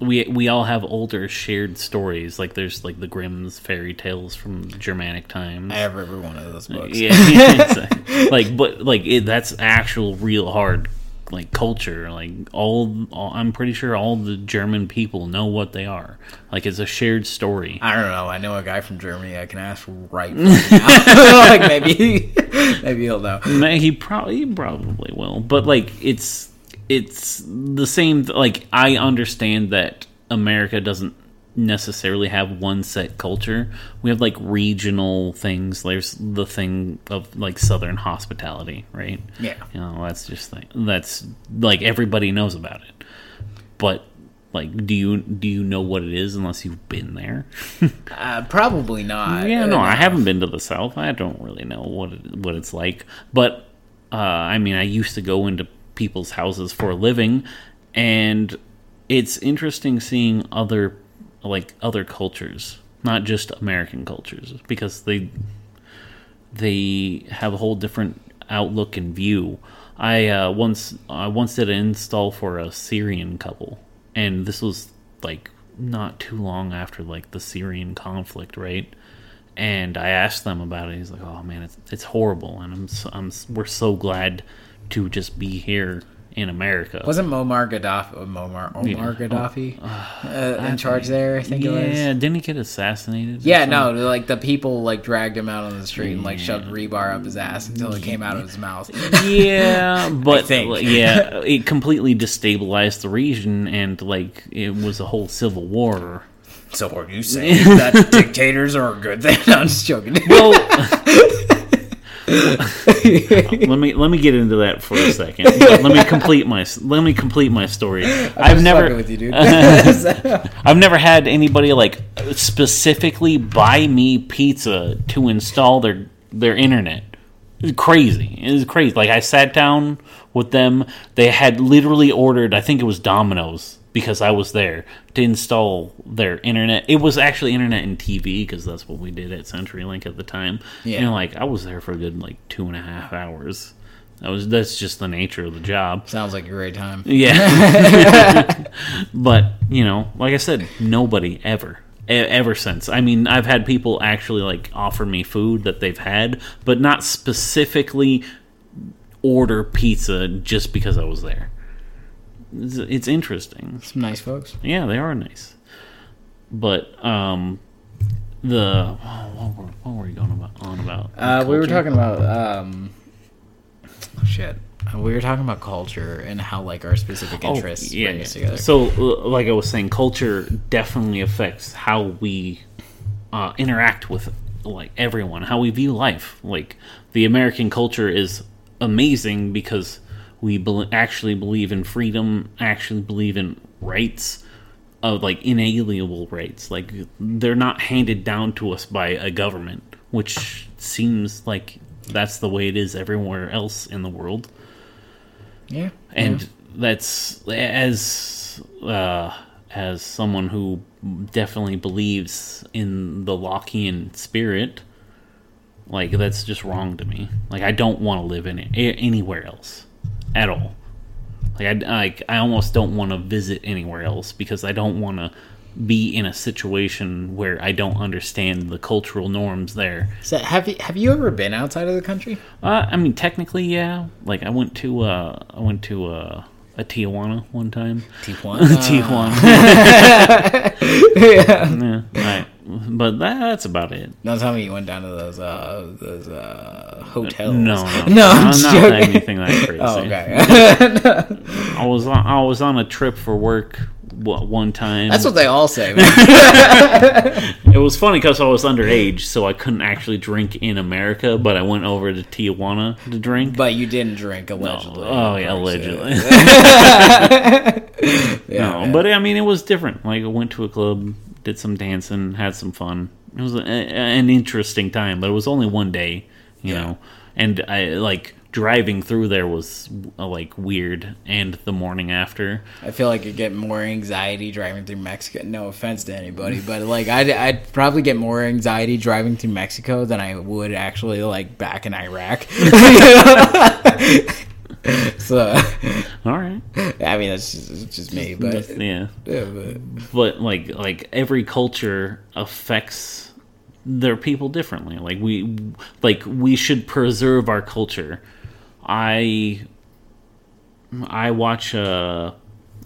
we we all have older shared stories. Like, there's like the Grimm's fairy tales from Germanic times. I have every one of those books. Yeah, like but like it, that's actual real hard like culture. Like all, all, I'm pretty sure all the German people know what they are. Like it's a shared story. I don't know. I know a guy from Germany. I can ask right now. like maybe, maybe he'll know. He probably he probably will, but like it's it's the same. Like I understand that America doesn't necessarily have one set culture. We have like regional things. There's the thing of like Southern hospitality, right? Yeah. you know that's just like that's like everybody knows about it. But like, do you do you know what it is unless you've been there? Uh, probably not. Yeah, no, Uh, I haven't been to the South. I don't really know what it, what it's like. But uh, I mean, I used to go into people's houses for a living, and it's interesting seeing other like other cultures, not just American cultures, because they they have a whole different outlook and view. I uh, once I once did an install for a Syrian couple, and this was like not too long after like the Syrian conflict, right? And I asked them about it. He's like, "Oh man, it's it's horrible," and I'm so, I'm we're so glad to just be here in America. Wasn't Muammar Gaddafi, uh, Muammar, Omar Yeah. Gaddafi uh, in charge there? I think it was. yeah, didn't he get assassinated? Yeah, no, like the people like dragged him out on the street and like shoved rebar up his ass until it came out of his mouth. Yeah, but yeah, it completely destabilized the region, and like it was a whole civil war. so are you saying that dictators are a good thing? No, I'm just joking. Well, let me let me get into that for a second. Let me complete my let me complete my story. I've Just never with you, dude. I've never had anybody like specifically buy me pizza to install their their internet. It's crazy. It was crazy. Like I sat down with them. They had literally ordered. I think it was Domino's because I was there to install their internet. It was actually internet and TV because that's what we did at CenturyLink at the time. Yeah. And like I was there for a good like two and a half hours. That was that's just the nature of the job. Sounds like a great time. Yeah. but, you know, like I said, nobody ever ever since. I mean, I've had people actually like offer me food that they've had, but not specifically order pizza just because I was there. It's, it's interesting. Some nice folks. Yeah, they are nice. But um the oh, what, were, what were we going about on about? Uh, we were talking about um, shit. Uh, We were talking about culture and how like our specific interests bring us together. So, uh, like I was saying, culture definitely affects how we uh, interact with like everyone, how we view life. Like the American culture is amazing because we bel actually believe in freedom, actually believe in rights. of like inalienable rights. Like they're not handed down to us by a government, which seems like that's the way it is everywhere else in the world. Yeah. And that's as uh, as someone who definitely believes in the Lockean spirit. Like that's just wrong to me. Like I don't want to live in it a- anywhere else at all. Like I like I almost don't want to visit anywhere else because I don't want to be in a situation where I don't understand the cultural norms there. So have you have you ever been outside of the country? Uh, I mean, technically, yeah. Like I went to uh, I went to uh, a Tijuana one time. Tijuana. Tijuana. yeah, right. But that's about it. Don't tell me you went down to those uh those uh hotels. No, no, no, I'm not, joking. anything that crazy. Oh, okay. I was on, I was on a trip for work one time. That's what they all say. It was funny because I was underage, so I couldn't actually drink in America. But I went over to Tijuana to drink. but you didn't drink allegedly. oh yeah, allegedly. Yeah, no, man. but I mean, it was different. Like I went to a club, did some dancing, had some fun. It was a, an interesting time, but it was only one day, you Yeah. know. And I like driving through there was uh, like weird, and the morning after. I feel like you get more anxiety driving through Mexico. No offense to anybody, but like I'd, I'd probably get more anxiety driving through Mexico than I would actually like back in Iraq. so, All right, I mean that's just, it's just me, but, yeah. yeah, but but like like every culture affects their people differently like we like we should preserve our culture i i watch uh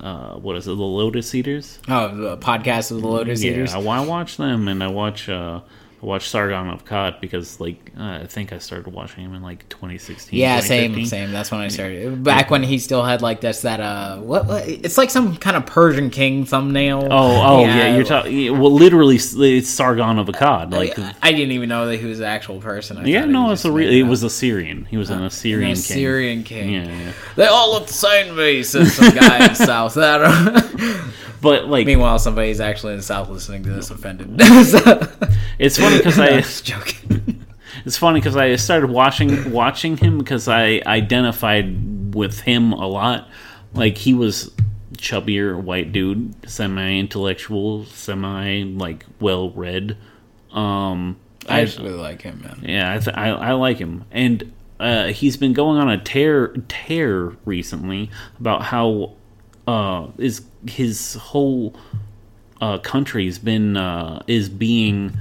uh what is it the lotus eaters oh, the podcast of the Lotus Eaters. yeah I, I watch them and i watch uh watch Sargon of Akkad because, like, uh, I think I started watching him in like 2016. Yeah, same, same. That's when I started. Back when he still had like this, that uh, what? what it's like some kind of Persian king thumbnail. Oh, oh, yeah, you're talking. Well, literally, it's Sargon of Akkad. Like, I didn't even know that he was an actual person. I yeah, no, it's a real. It was a Syrian. He was an Assyrian An. Assyrian king. Yeah, yeah. They all look the same to me, says some guy in South. That But like, Meanwhile, somebody's actually in the South listening to this offended. It's funny because I. joking. It's funny because I started watching watching him because I identified with him a lot. Like he was chubbier white dude, semi intellectual, semi like well read. Um, I actually like him, man. Yeah, I, th- I I like him, and uh, he's been going on a tear tear recently about how uh, is his whole uh, country's been uh, is being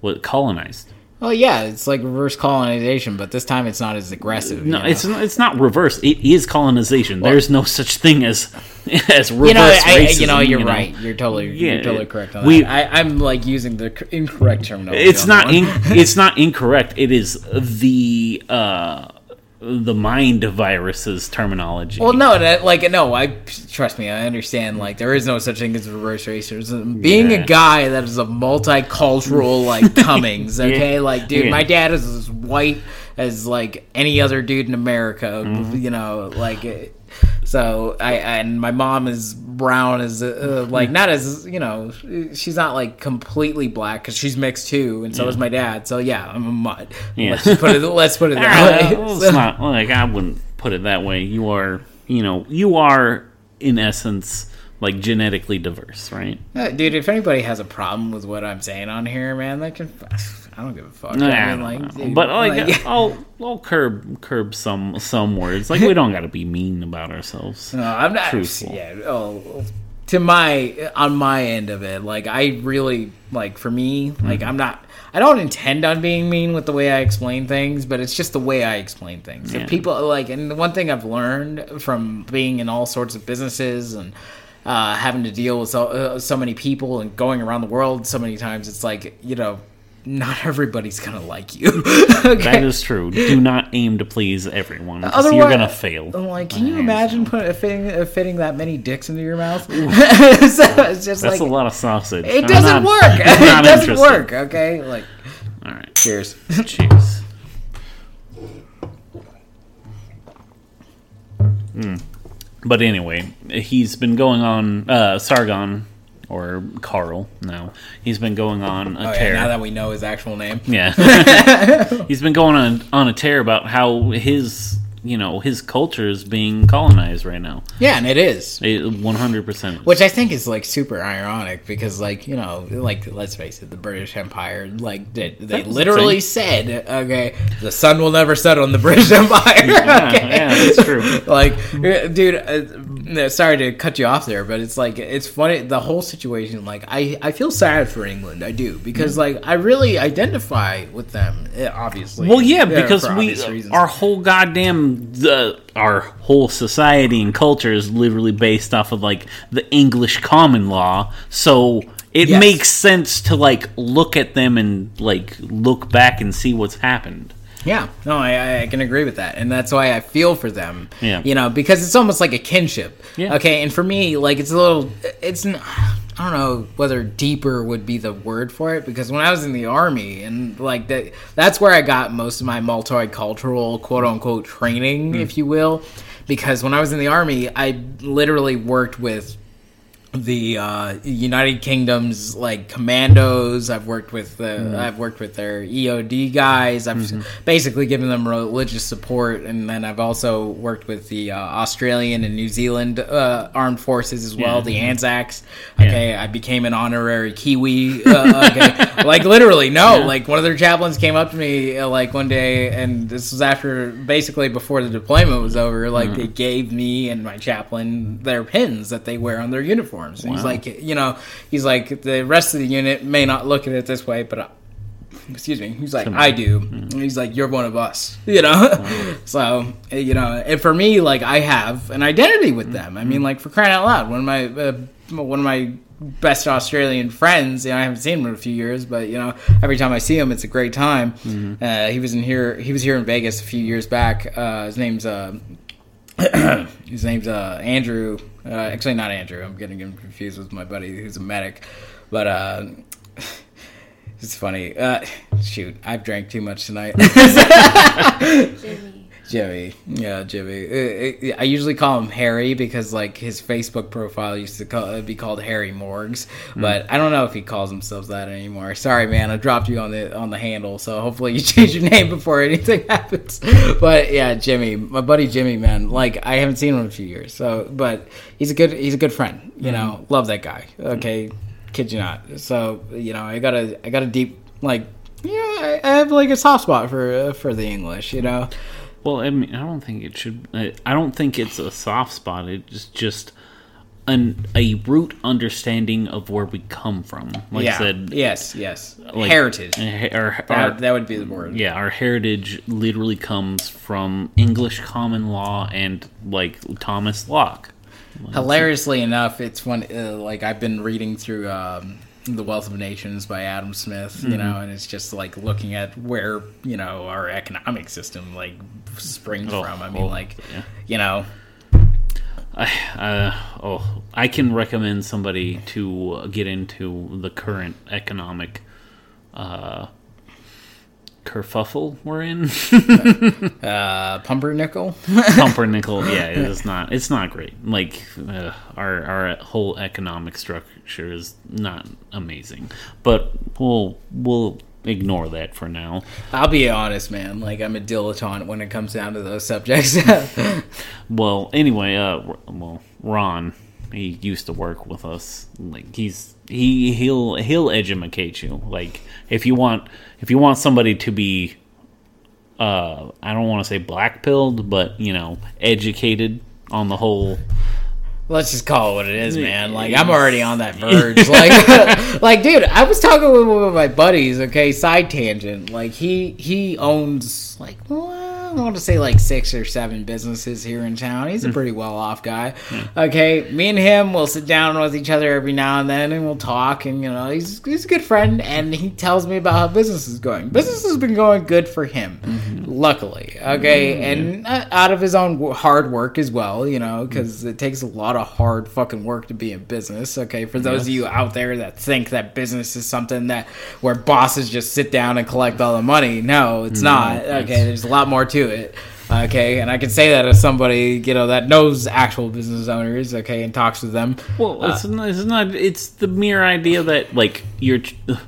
what colonized. Well, yeah, it's like reverse colonization, but this time it's not as aggressive. No, you know? it's not, it's not reverse. It is colonization. There's no such thing as as reverse you know, I, racism. you know, you're you know? right. You're totally, Yeah, you're totally correct on we- that. I, I'm like using the incorrect terminology. It's not in, it's not incorrect. It is the uh, the mind viruses terminology. Well, no, that, like no, I trust me. I understand. Like there is no such thing as reverse racism. Being Yeah. a guy that is a multicultural like Cummings, okay, like dude, Yeah. my dad is as white as like any other dude in America. Mm-hmm. You know, like uh, so. I and my mom is brown as uh, like not as you know, she's not like completely black because she's mixed too, and so is my dad. So yeah, I'm a mutt. Yeah. Let's put it. Let's put it Uh, that way. well, So- it's not like I wouldn't put it that way. You are, you know, you are in essence like genetically diverse, right? Uh, dude, if anybody has a problem with what I'm saying on here, man, they can. I don't give a fuck. Nah, I I mean, like, dude, but like, like- I'll I'll curb curb some some words. Like we don't got to be mean about ourselves. no, I'm not. Truthful. Yeah. Oh, to my on my end of it, like I really like for me, Mm-hmm. like I'm not. I don't intend on being mean with the way I explain things, but it's just the way I explain things. Yeah. If people like, and the one thing I've learned from being in all sorts of businesses and uh, having to deal with so, uh, so many people and going around the world so many times, it's like you know, not everybody's gonna like you. okay? That is true. Do not aim to please everyone. Otherwise, you're gonna fail. I'm like, can you imagine put, fitting, uh, fitting that many dicks into your mouth? so it's just That's like a lot of sausage. it doesn't not- work. It doesn't interested. work. Okay, like All right. cheers. Cheers. Mm. But anyway, he's been going on uh, Sargon or Carl now. He's been going on a Oh, yeah, tear. now that we know his actual name. Yeah. He's been going on on a tear about how his you know his culture is being colonized right now. Yeah, and it is. One hundred percent. Which I think is like super ironic because, like, you know, like let's face it, the British Empire, like they, literally insane. said, okay, the sun will never set on the British Empire. Yeah, okay? yeah, that's true. like, dude, uh, sorry to cut you off there, but it's like it's funny the whole situation. Like, I I feel sad for England, I do because like I really identify with them, eh, obviously. Well, yeah, because we reasons. our whole goddamn the our whole society and culture is literally based off of like the English common law. So it Yes. makes sense to like look at them and like look back and see what's happened. Yeah, no, I, I can agree with that, and that's why I feel for them. Yeah. you know, because it's almost like a kinship. Yeah. Okay, and for me, like it's a little, it's, I don't know whether deeper would be the word for it, because when I was in the army, and like that, that's where I got most of my multicultural quote unquote training, hmm. if you will, because when I was in the army, I literally worked with the uh, United Kingdom's like commandos. I've worked with the I've worked with their EOD guys. I've basically given them religious support, and then I've also worked with the uh, Australian and New Zealand uh, armed forces as well, Yeah. the Anzacs. Okay, I became an honorary Kiwi. Uh, okay, like literally, no, Yeah. like one of their chaplains came up to me uh, like one day, and this was after basically before the deployment was over. Like Mm-hmm. they gave me and my chaplain their pins that they wear on their uniforms. And He's like, you know, he's like the rest of the unit may not look at it this way, but. I, Excuse me. He's like, I do. Mm-hmm. He's like, you're one of us, you know. so, uh, you know, and for me, like, I have an identity with them. I Mm-hmm. mean, like, for crying out loud, one of my uh, one of my best Australian friends. You know, I haven't seen him in a few years, but you know, every time I see him, it's a great time. Mm-hmm. Uh, he was in here. He was here in Vegas a few years back. Uh, his name's uh, his name's uh, Andrew. Uh, actually, not Andrew. I'm getting him confused with my buddy who's a medic. But uh, it's funny. Uh, shoot, I've drank too much tonight. Jimmy. Yeah, Jimmy. Uh, uh, I usually call him Harry because like his Facebook profile used to call, be called Harry Morgs, but I don't know if he calls himself that anymore. Sorry, man, I dropped you on the on the handle, so hopefully you change your name before anything happens. But yeah, Jimmy, my buddy Jimmy, man, like I haven't seen him in a few years, so but he's a good he's a good friend. You know, love that guy. Okay, kid you not. So you know, I got a I got a deep like. Yeah, I I have like a soft spot for uh, for the English, you know. Well, I mean, I don't think it should. I don't think it's a soft spot. It's just an a root understanding of where we come from. Like yeah. I said, yes, yes. like, Heritage. uh, Our, that, that would be the word. yeah, our heritage literally comes from English common law and like Thomas Locke. Hilariously enough, it's fun. Uh, like I've been reading through um, the Wealth of Nations by Adam Smith, Mm-hmm. you know, and it's just like looking at where you know our economic system like springs Oh, from. I mean, oh, like yeah. you know, I, uh, oh, I can recommend somebody to get into the current economic uh, kerfuffle we're in. uh, pumpernickel. Pumpernickel, yeah, it's not. It's not great. Like uh, our our whole economic structure is not amazing, but we'll we'll ignore that for now. I'll be honest, man. Like I'm a dilettante when it comes down to those subjects. Well, anyway, uh, well, Ron, he used to work with us. Like he's he he'll he'll educate you. Like if you want if you want somebody to be, uh, I don't want to say black pilled, but you know, educated on the whole. Let's just call it what it is, man. Like I'm already on that verge. Like, like, dude, I was talking with one of my buddies. Okay, side tangent. Like he he owns like well, I want to say like six or seven businesses here in town. He's a hmm. pretty well off guy. Hmm. Okay, me and him will sit down with each other every now and then, and we'll talk. And you know, he's he's a good friend, and he tells me about how business is going. Business has been going good for him, mm-hmm. luckily. Okay, mm-hmm. and uh, out of his own hard work as well. You know, hmm. because it takes a lot of hard fucking work to be in business. Okay, for those of you out there that think that business is something that where bosses just sit down and collect all the money, no, it's not. Okay, there's a lot more to it. Okay, and I can say that as somebody you know that knows actual business owners. Okay, and talks with them. Well, uh, it's, not, it's not. It's the mere idea that like you're.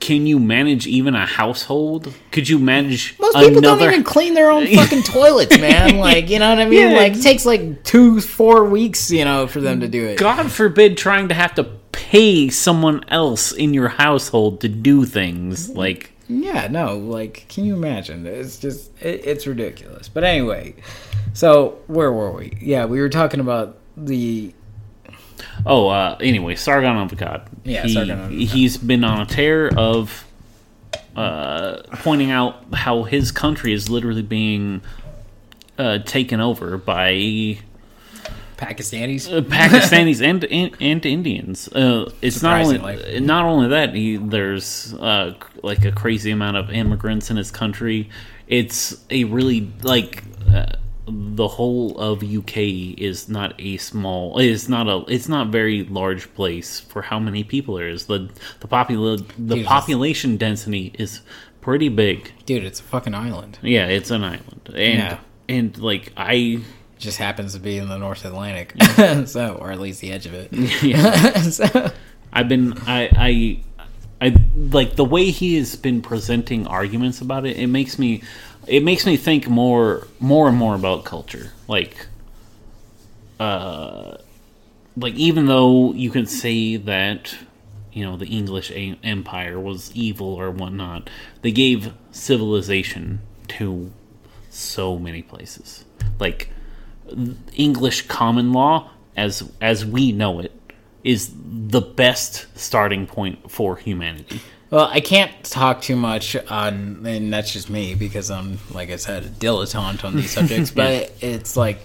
Can you manage even a household? Could you manage Most people another? don't even clean their own fucking toilets, man. Like, you know what I mean? Yeah. Like, it takes like two, four weeks, you know, for them to do it. God forbid trying to have to pay someone else in your household to do things like. Yeah, no, like, can you imagine? It's just, it, it's ridiculous. But anyway, so where were we? Yeah, we were talking about the. Oh, uh, anyway, Sargon of Akkad. Yeah, he, Sargon of Akkad. He's been on a tear of uh, pointing out how his country is literally being uh, taken over by Pakistanis. uh, Pakistanis and, and and Indians. Uh, it's not only not only that he, there's uh, like a crazy amount of immigrants in his country. It's a really like uh, the whole of UK is not a small. It's not a. It's not very large place for how many people there is. the the popula- the population density is pretty big. Dude, it's a fucking island. Yeah, it's an island, and Yeah. and like I just happens to be in the North Atlantic. so, or at least the edge of it. yeah. so, I've been I I I like the way he has been presenting arguments about it. It makes me it makes me think more more and more about culture. Like uh like even though you can say that you know the English a- empire was evil or whatnot, they gave civilization to so many places. Like English common law, as as we know it, is the best starting point for humanity. Well, I can't talk too much on, and that's just me because I'm, like I said, a dilettante on these subjects. But it's like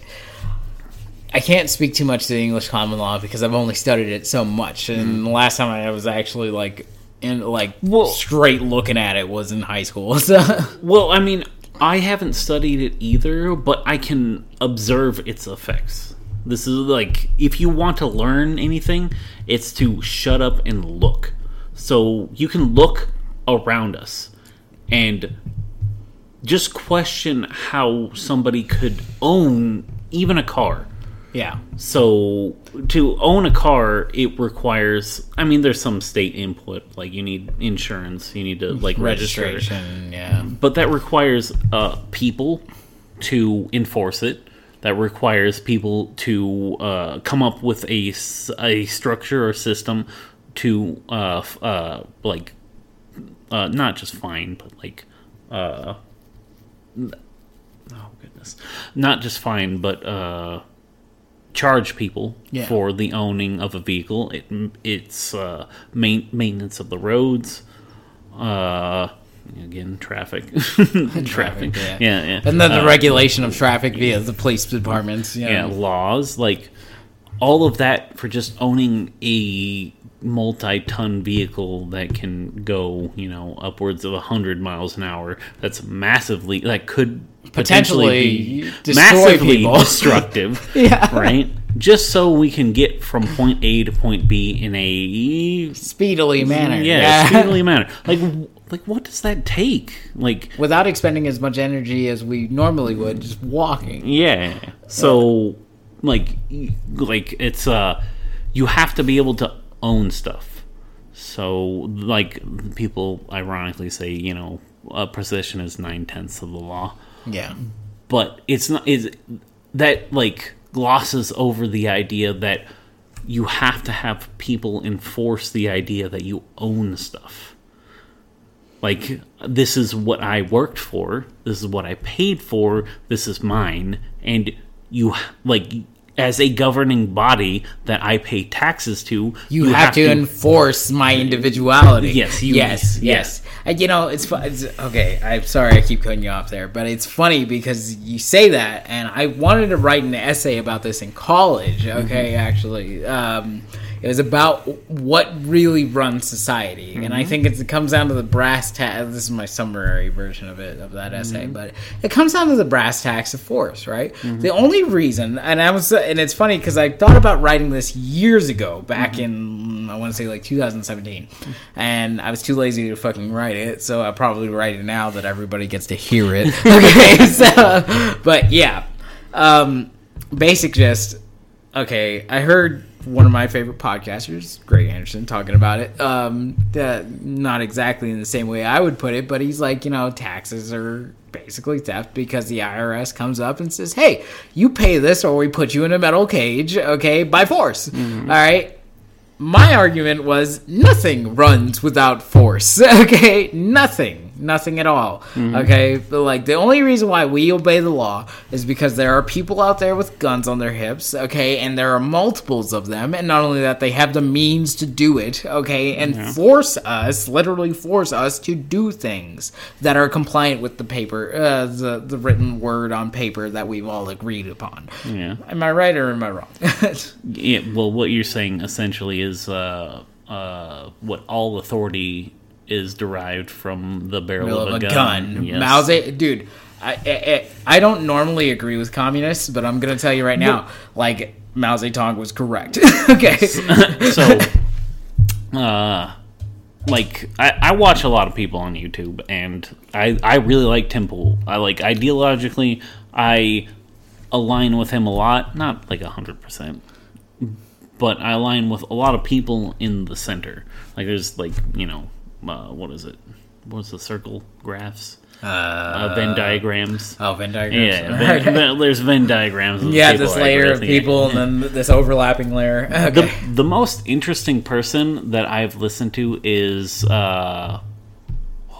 I can't speak too much to the English common law because I've only studied it so much. And mm-hmm. the last time I was actually like in like Well- straight looking at it was in high school. So Well, I mean, I haven't studied it either, but I can observe its effects. This is like if you want to learn anything, it's to shut up and look. So you can look around us and just question how somebody could own even a car. Yeah, So to own a car, it requires. I mean, there's some state input, like you need insurance, you need to like register, registration. Yeah, but that requires uh, people to enforce it. That requires people to uh, come up with a a structure or system to uh, f- uh, like uh, not just fine, but like uh, oh goodness, not just fine, but uh, charge people Yeah. for the owning of a vehicle. It, it's uh, main, maintenance of the roads. Uh, again, traffic, traffic. yeah. Yeah, yeah. and then the Uh, regulation of traffic via the police departments. You know. yeah, laws like all of that for just owning a multi-ton vehicle that can go, you know, upwards of 100 miles an hour. That's massively that could potentially, Potentially be massively people. destructive. Yeah. Right? Just so we can get from point A to point B in a speedily manner. yeah, speedily manner. Like like what does that take? Like without expending as much energy as we normally would, just walking. Yeah. So like like it's uh you have to be able to own stuff. So like people ironically say, you know, a possession is nine tenths of the law. Yeah, But it's not is that like glosses over the idea that you have to have people enforce the idea that you own stuff. Like this is what I worked for, this is what I paid for, this is mine, and you like as a governing body that I pay taxes to, you, have, to, enforce my individuality. Yes, you- yes, yes. And you know, it's, it's okay. I'm sorry, I keep cutting you off there, but it's funny because you say that, and I wanted to write an essay about this in college. Okay, Mm-hmm. actually, um, it was about what really runs society, and I Mm-hmm. think it's, it comes down to the brass tacks. This is my summary version of it of that essay, Mm-hmm. but it comes down to the brass tacks of force, right? The only reason, and I was, and it's funny because I thought about writing this years ago, back in in I want to say like 2017, and I was too lazy to fucking write it, so I probably write it now that everybody gets to hear it. okay, so but yeah, um, basic gist. Okay, I heard one of my favorite podcasters, Greg Anderson, talking about it. Um, that not exactly in the same way I would put it, but he's like, you know, taxes are basically theft because the IRS comes up and says, "Hey, you pay this, or we put you in a metal cage, okay, by force." All right. My argument was nothing runs without force. Okay, nothing, nothing at all. Okay, but like the only reason why we obey the law is because there are people out there with guns on their hips. Okay, and there are multiples of them, and not only that, they have the means to do it. Okay, and force us, literally force us to do things that are compliant with the paper, uh, the the written word on paper that we've all agreed upon. Yeah. Am I right or am I wrong? Yeah, well, what you're saying essentially is uh, uh, what all authority is derived from the barrel of of a a gun. gun. Yes. Mao Ze- dude. I, I I don't normally agree with communists, but I'm gonna tell you right now, like Mao Zedong was correct. okay, so, uh, like I, I watch a lot of people on YouTube, and I I really like Tim Pool. I like ideologically, I align with him a lot, not like hundred percent, but I align with a lot of people in the center. Like there's like you know uh, what is it? What's the circle graphs? Uh, Venn diagrams. oh Venn diagrams. Yeah, Venn, Venn- there's Venn diagrams. of yeah, this layer of yeah. people and then this overlapping layer. Okay. the the most interesting person that I've listened to is uh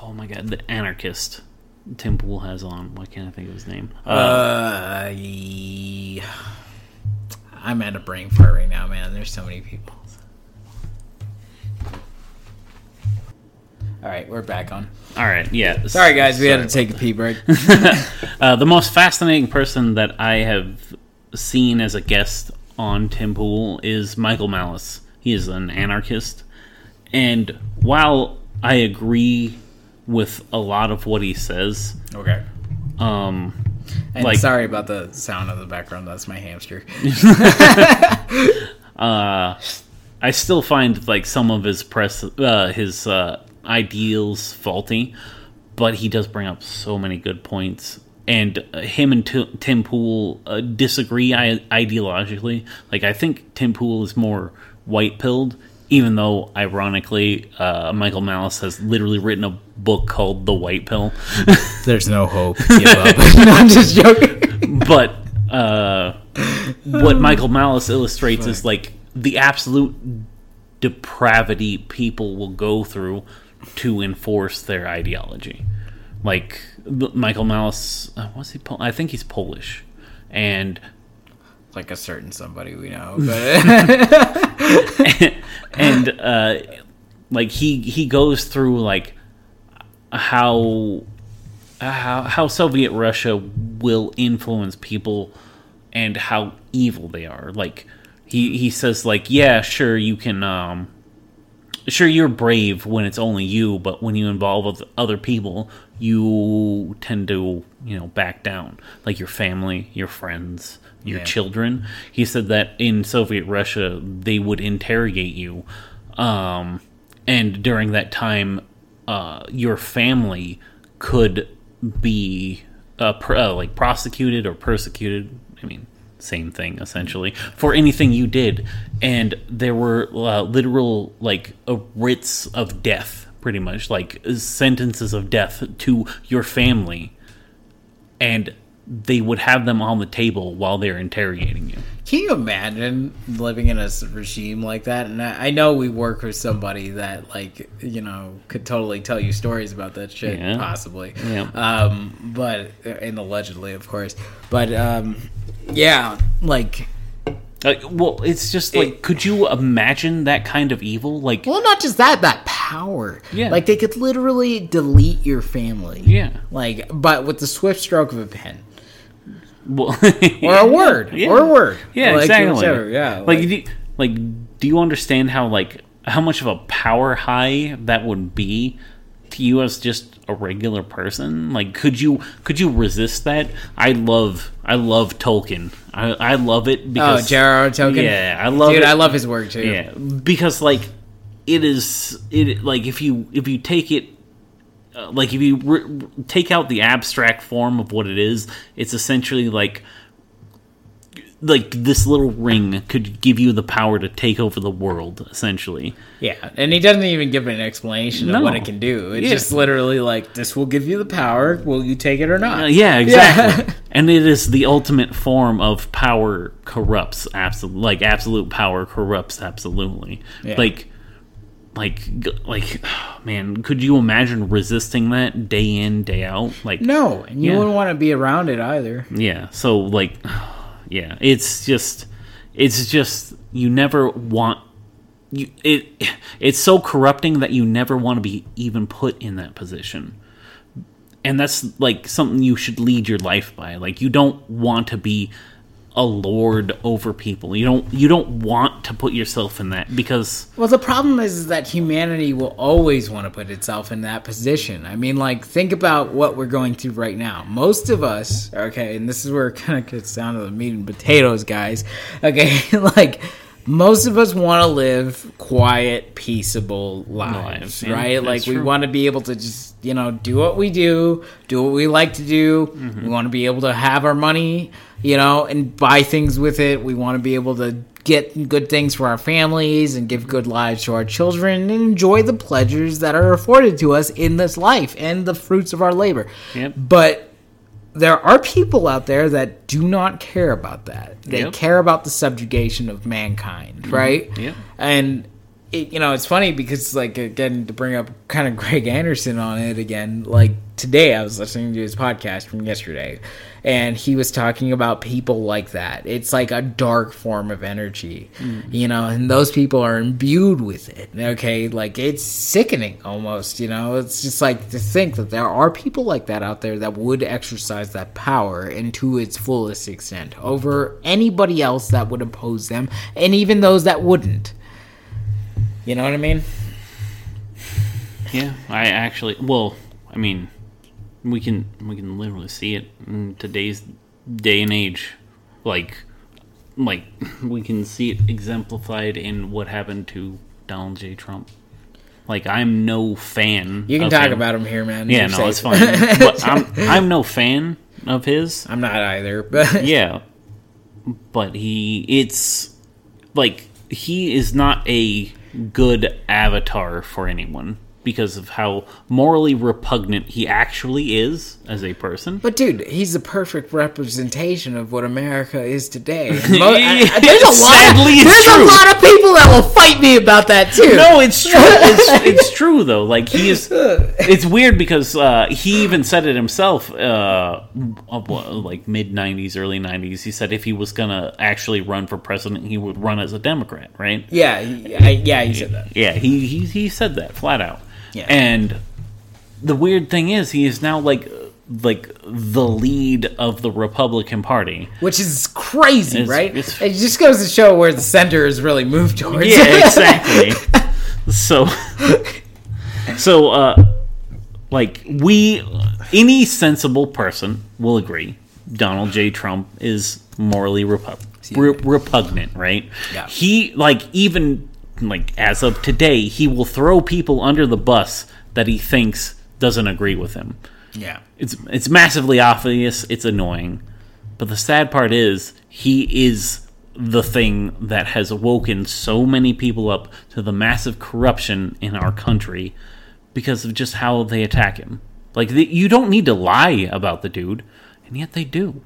oh my god, the anarchist Tim Pool has on. Why can't I think of his name? Uh, Uh, I'm at a brain fart right now, man. There's so many people. All right, we're back on. all right, yeah. Sorry, guys, we had to Sorry. take a pee break. Uh, the most fascinating person that I have seen as a guest on Tim Pool is Michael Malice. He is an anarchist, and while I agree with a lot of what he says, okay. um, And Like- sorry about the sound of the background. That's my hamster. uh, I still find like some of his press, uh, his uh, ideals faulty, but he does bring up so many good points. And uh, him and T- Tim Pool uh, disagree I- ideologically. Like I think Tim Pool is more white pilled, even though ironically uh, Michael Malice has literally written a book called The White Pill. There's no hope. Give up. no, I'm just joking. but uh, what Michael Malice illustrates is like the absolute depravity people will go through to enforce their ideology. Like Michael Malice, uh, what's he? Pol- I think he's Polish, and Like a certain somebody we know. But and uh, like he he goes through like how how how Soviet Russia will influence people and how evil they are. Like he he says like yeah sure you can um sure you're brave when it's only you but when you involve other people you tend to you know back down. Like your family your friends your Yeah. children. He said that in soviet russia they would interrogate you um, and during that time uh, your family could be uh, pr- uh, like prosecuted or persecuted. I mean same thing essentially for anything you did and there were uh, literal like uh, writs of death pretty much like sentences of death to your family and they would have them on the table while they're interrogating you can you imagine living in a regime like that? And I I know we work with somebody that, like, you know, could totally tell you stories about that shit, Yeah. possibly. Yeah. Um, but and allegedly, of course. But um, yeah, like, like well it's just like could you imagine that kind of evil like well, not just that, that power. Yeah. Like they could literally delete your family. yeah Like, but with the swift stroke of a pen. well, Or a word. Yeah. Or a word. Yeah, Like, exactly. whichever, Yeah. Like, do you, like, do you understand how like how much of a power high that would be to you as just a regular person? Like, could you could you resist that? I love I love Tolkien. I I love it oh, because J.R.R. Tolkien? Yeah, I love Dude, it. I love his work too. Yeah, because like it is it like if you if you take it uh, like if you re- take out the abstract form of what it is, it's essentially like like this little ring could give you the power to take over the world essentially Yeah, and he doesn't even give an explanation of what it can do. It's Yeah. just literally like, this will give you the power. Will you take it or not? Uh, yeah exactly and it is the ultimate form of power corrupts absolute like absolute power corrupts absolutely Yeah. like like like man could you imagine resisting that day in day out like No, and you Yeah. wouldn't want to be around it either. Yeah. So like yeah, it's just it's just you never want you it it's so corrupting that you never want to be even put in that position. And that's like something you should lead your life by. Like you don't want to be a lord over people. You don't you don't want to put yourself in that because Well, the problem is, is that humanity will always want to put itself in that position. I mean, like, think about what we're going through right now. Most of us, okay, and this is where it kind of gets down to the meat and potatoes, guys. Okay, like, most of us want to live quiet, peaceable lives, right? Like, that's we want to be able to just, you know, do what we do, do what we like to do. Mm-hmm. We want to be able to have our money, you know, and buy things with it. We want to be able to get good things for our families and give good lives to our children and enjoy the pleasures that are afforded to us in this life and the fruits of our labor. Yep. But there are people out there that do not care about that. They Yep. care about the subjugation of mankind, mm-hmm. right? Yep. And it, you know, it's funny because like again to bring up kind of Greg Anderson on it again. Like today, I was listening to his podcast from yesterday, and he was talking about people like that. It's like a dark form of energy, mm. you know, and those people are imbued with it. Okay, like it's sickening almost. You know, it's just like to think that there are people like that out there that would exercise that power and to its fullest extent over anybody else that would oppose them, and even those that wouldn't. You know what I mean? Yeah, I actually. Well, I mean, we can we can literally see it in today's day and age. Like, like we can see it exemplified in what happened to Donald J. Trump. Like, I'm no fan. You can talk him. about him here, man. Yeah, You're no, it's fine. but I'm I'm no fan of his. I'm not either, but Yeah, but he it's like he is not a good avatar for anyone because of how morally repugnant he actually is as a person. But dude, he's the perfect representation of what America is today. Mo- I- I- there's a lot. Sadly, of, there's true. a lot of people that will fight me about that too. No, it's true. It's, it's true though. Like he is. It's weird because uh, he even said it himself. Uh, like mid '90s, early '90s. He said if he was gonna actually run for president, he would run as a Democrat. Right? Yeah, he- I, yeah, he said that. Yeah, he, he he said that flat out. Yeah. And the weird thing is, he is now like like the lead of the Republican Party. Which is crazy, It's- right? it's- it just goes to show where the center is really moved towards. Yeah, exactly. so so uh like we any sensible person will agree Donald J. Trump is morally repu- re- repugnant, right? Yeah. He like even like as of today, he will throw people under the bus that he thinks doesn't agree with him. yeah. It's it's massively obvious. It's annoying, but the sad part is he is the thing that has woken so many people up to the massive corruption in our country because of just how they attack him. Like the, you don't need to lie about the dude, and yet they do.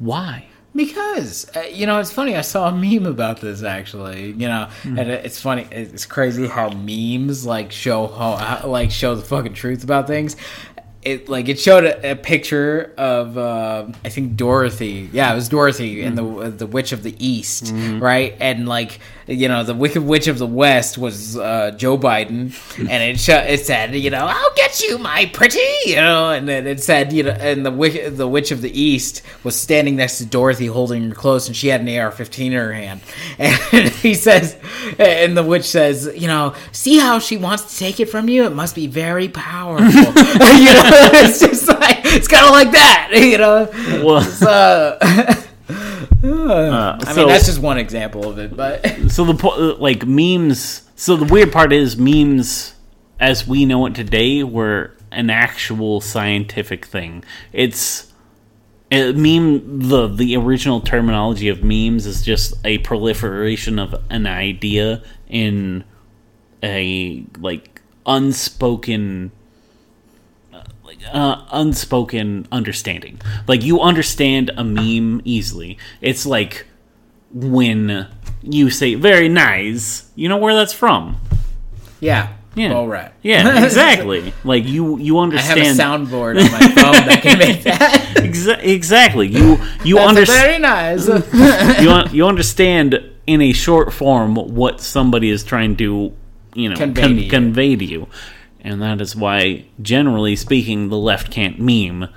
Why? Because uh, you know, it's funny. I saw a meme about this actually. You know, Hmm. and it's funny. It's crazy how memes like show how, how like show the fucking truth about things. It like it showed a, a picture of uh, I think Dorothy. Yeah, it was Dorothy and Hmm. the the Witch of the East, right? And like you know, the Wicked Witch of the West was uh, Joe Biden, and it sho- it said you know I'll get you my pretty you know, and then it said you know, and the wick- the Witch of the East was standing next to Dorothy holding her close, and she had an AR-15 in her hand, and he says, and the witch says, you know, see how she wants to take it from you? It must be very powerful, you know. It's just like it's kind of like that, you know. Well, So, Uh, I so- mean, that's just one example of it, but so the po- like memes so the weird part is memes as we know it today were an actual scientific thing. It's a meme the the original terminology of memes is just a proliferation of an idea in a like unspoken uh, unspoken understanding like you understand a meme easily it's like when you say very nice you know where that's from yeah, yeah all right. yeah exactly like you you understand. I have a soundboard on my phone that can make that. Exa- exactly you you understand very nice. you, un- you understand in a short form what somebody is trying to you know Convey con- to you. convey to you and that is why generally speaking the left can't meme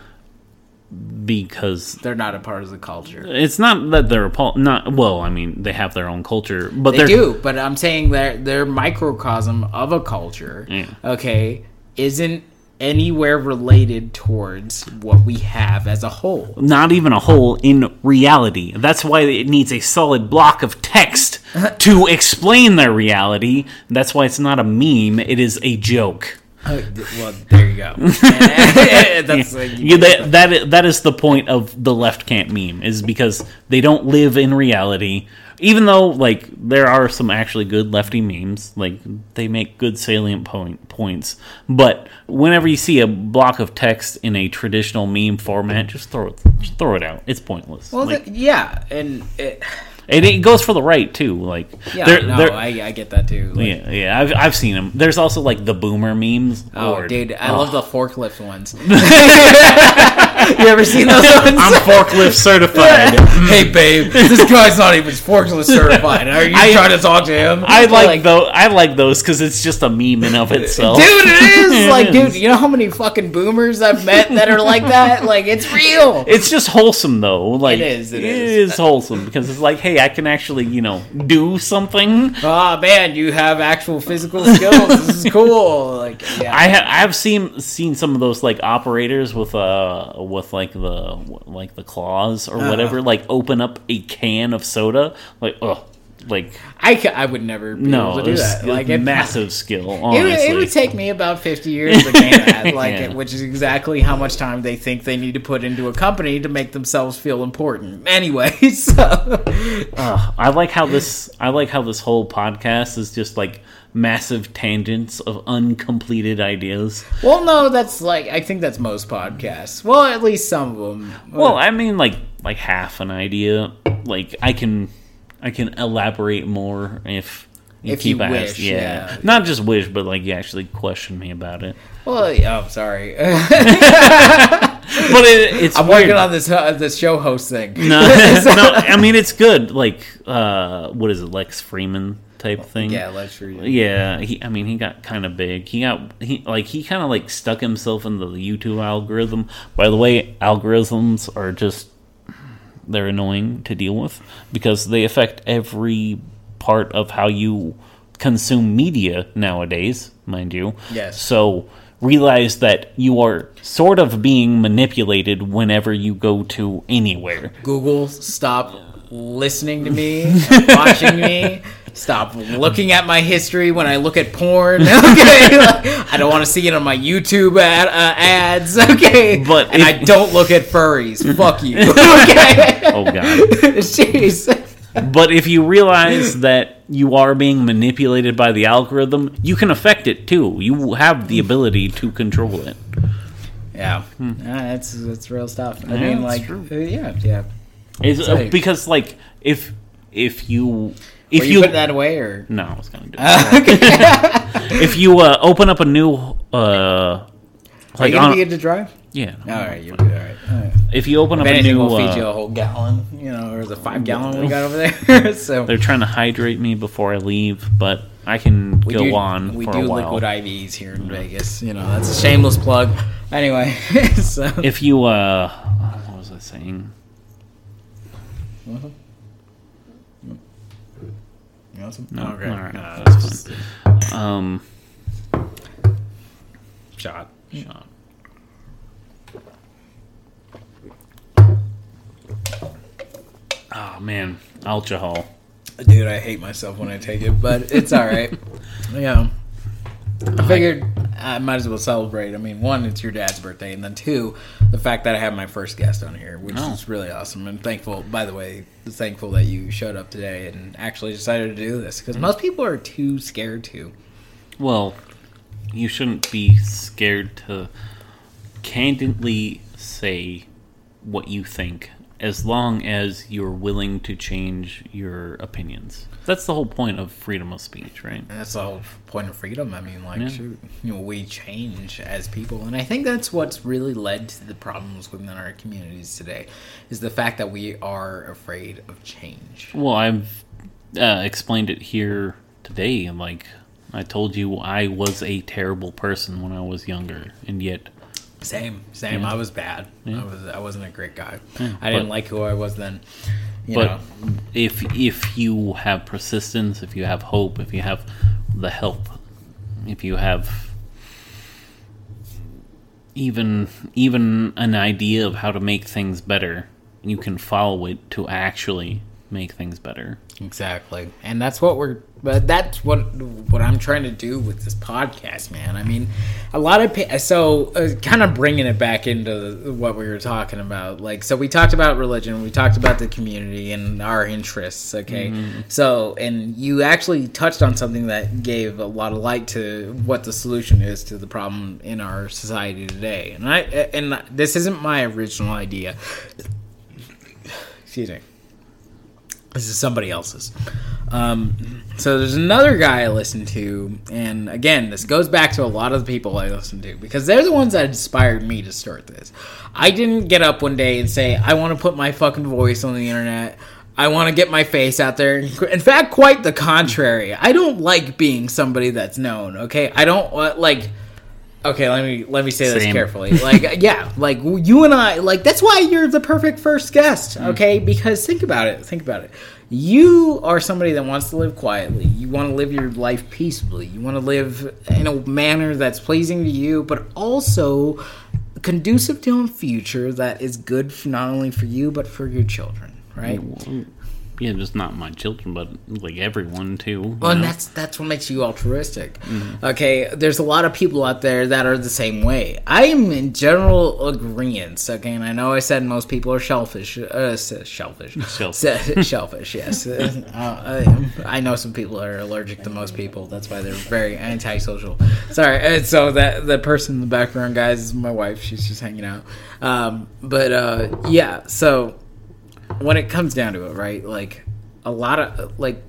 because They're not a part of the culture. it's not that they're appall- not well i mean they have their own culture but They do, but I'm saying they're they're microcosm of a culture. Yeah. Okay, isn't anywhere related towards what we have as a whole. not even a whole in reality. That's why it needs a solid block of text to explain their reality. That's why it's not a meme, it is a joke. Uh, well, there you go. That's like, Yeah, that, that, that is the point of the left can't meme, is because they don't live in reality. Even though, like, there are some actually good lefty memes, like, they make good salient point, points. But whenever you see a block of text in a traditional meme format, just throw it, just throw it out. It's pointless. well, Like, th- yeah, and it, And it goes for the right too. Like, yeah, there- no, there- I, I get that too. Like, yeah, yeah. I've I've seen them. There's also like the boomer memes. Oh, Lord. dude, I Oh. love the forklift ones. you ever seen those ones? I'm forklift certified. Mm. hey, babe, this guy's not even forklift certified. Are you I- trying to talk to him? I like, those. I like those because it's just a meme in of itself. Dude, it is like, It dude. You know how many fucking boomers I've met that are like that? Like, it's real. It's just wholesome though. Like It is, it it is. is wholesome because it's like, hey, I can actually, you know, do something. Oh man, you have actual physical skills. This is cool. Like, yeah. I ha- I've seen seen some of those like operators with uh with like the like the claws or Uh-huh. whatever like open up a can of soda like oh like I, would never be no able to do that. Like, it, massive skill It would, honestly it would take me about 50 years to gain that, like, Yeah. which is exactly how much time they think they need to put into a company to make themselves feel important. Anyway, so Ugh, I like how this I like how this whole podcast is just like massive tangents of uncompleted ideas. well, no, that's like I think that's most podcasts. Well, at least some of them. Well, I mean like like half an idea. Like I can I can elaborate more if If you ask- wish, yeah. Not just wish, but like you actually question me about it. well, yeah, oh, sorry. But it, it's I'm weird. working on this uh, this show host thing. no, no, I mean it's good. Like, uh, what is it, Lex Fridman type thing? Yeah, read. it. Yeah, he. I mean, he got kind of big. He got he like he kind of like stuck himself in the YouTube algorithm. By the way, algorithms are just they're annoying to deal with because they affect every part of how you consume media nowadays, mind you. Yes. So realize that you are sort of being manipulated whenever you go to anywhere. Google, stop listening to me, watching me. Stop looking at my history when I look at porn. Okay, Like, I don't want to see it on my YouTube ad, uh, ads. Okay, But and if- I don't look at furries. Fuck you. Okay, Oh god. jeez. But if you realize that you are being manipulated by the algorithm, you can affect it too. You have the ability to control it. Yeah, Uh, that's that's real stuff. I Yeah, mean, like, true. uh, yeah, yeah. It's, Say. because like if if you If if you, you, put that away, or no, I was gonna do it. if you uh, open up a new uh are like you gonna on, be to drive? yeah, All right, you're good. All right. All right. if you open If up a new we'll feed you uh, a whole gallon, you know, or the five gallon we got over there. so they're trying to hydrate me before I leave, but I can we go do, on we for do a while. liquid IVs here in Vegas. You know, that's a shameless plug. Anyway, so if you uh what was I saying? You want some? No, okay. all right. No, That's that's just Um shot. shot. Oh man, alcohol. Dude, I hate myself when I take it, but it's all right. yeah. I figured I might as well celebrate. I mean, one, it's your dad's birthday, and then two, the fact that I have my first guest on here, which Oh. is really awesome. I'm thankful, by the way, thankful that you showed up today and actually decided to do this because mm. most people are too scared to. Well, you shouldn't be scared to candidly say what you think as long as you're willing to change your opinions. That's the whole point of freedom of speech, right? And that's the whole point of freedom. I mean, like, Yeah. shoot, you know, we change as people, and I think that's what's really led to the problems within our communities today, is the fact that we are afraid of change. Well, I've uh, explained it here today. And like, I told you I was a terrible person when I was younger, and yet Same, same. Yeah. I was bad. Yeah. I was, I wasn't a great guy. Yeah, I didn't but- like who I was then. You but know, if if you have persistence, if you have hope, if you have the help, if you have even even an idea of how to make things better, you can follow it to actually make things better. Exactly, and that's what we're. But that's what what I'm trying to do with this podcast, man. I mean, a lot of so uh, kind of bringing it back into what we were talking about. Like, so we talked about religion, we talked about the community and our interests. Okay, so and you actually touched on something that gave a lot of light to what the solution is to the problem in our society today. And I and this isn't my original idea. Excuse me. This is somebody else's. Um, so there's another guy I listen to, and again, this goes back to a lot of the people I listen to because they're the ones that inspired me to start this. I didn't get up one day and say I want to put my fucking voice on the internet. I want to get my face out there. In fact, quite the contrary. I don't like being somebody that's known. Okay, I don't uh, like. Okay, let me let me say this carefully. Like, yeah, like you and I, like that's why you're the perfect first guest. Okay, because think about it. Think about it. You are somebody that wants to live quietly. You want to live your life peaceably. You want to live in a manner that's pleasing to you, but also conducive to a future that is good for not only for you but for your children. Right. Yeah, just not my children, but like everyone too. Well, and that's that's what makes you altruistic. Okay, there's a lot of people out there that are the same way. I am in general agreement. Okay, and I know I said most people are shellfish. Uh, shellfish. Shellfish. Shellfish. Yes. Uh, I, I know some people are allergic to most people. That's why they're very antisocial. Sorry. And so that the person in the background, guys, is my wife. She's just hanging out. Um, but uh, yeah. So when it comes down to it, right? Like a lot of like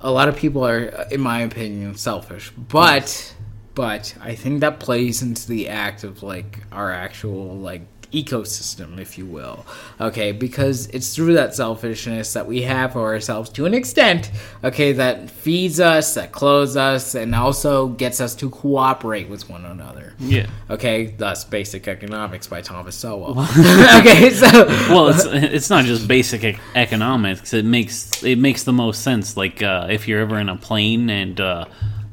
a lot of people are, in my opinion, selfish. But but I think that plays into the act of like our actual like ecosystem, if you will. Okay, because it's through that selfishness that we have for ourselves to an extent, okay, that feeds us, that clothes us, and also gets us to cooperate with one another. yeah. Okay, thus Basic Economics by Thomas Sowell. okay, so well, it's it's not just basic ec- economics. It makes it makes the most sense. Like uh, if you're ever in a plane and uh,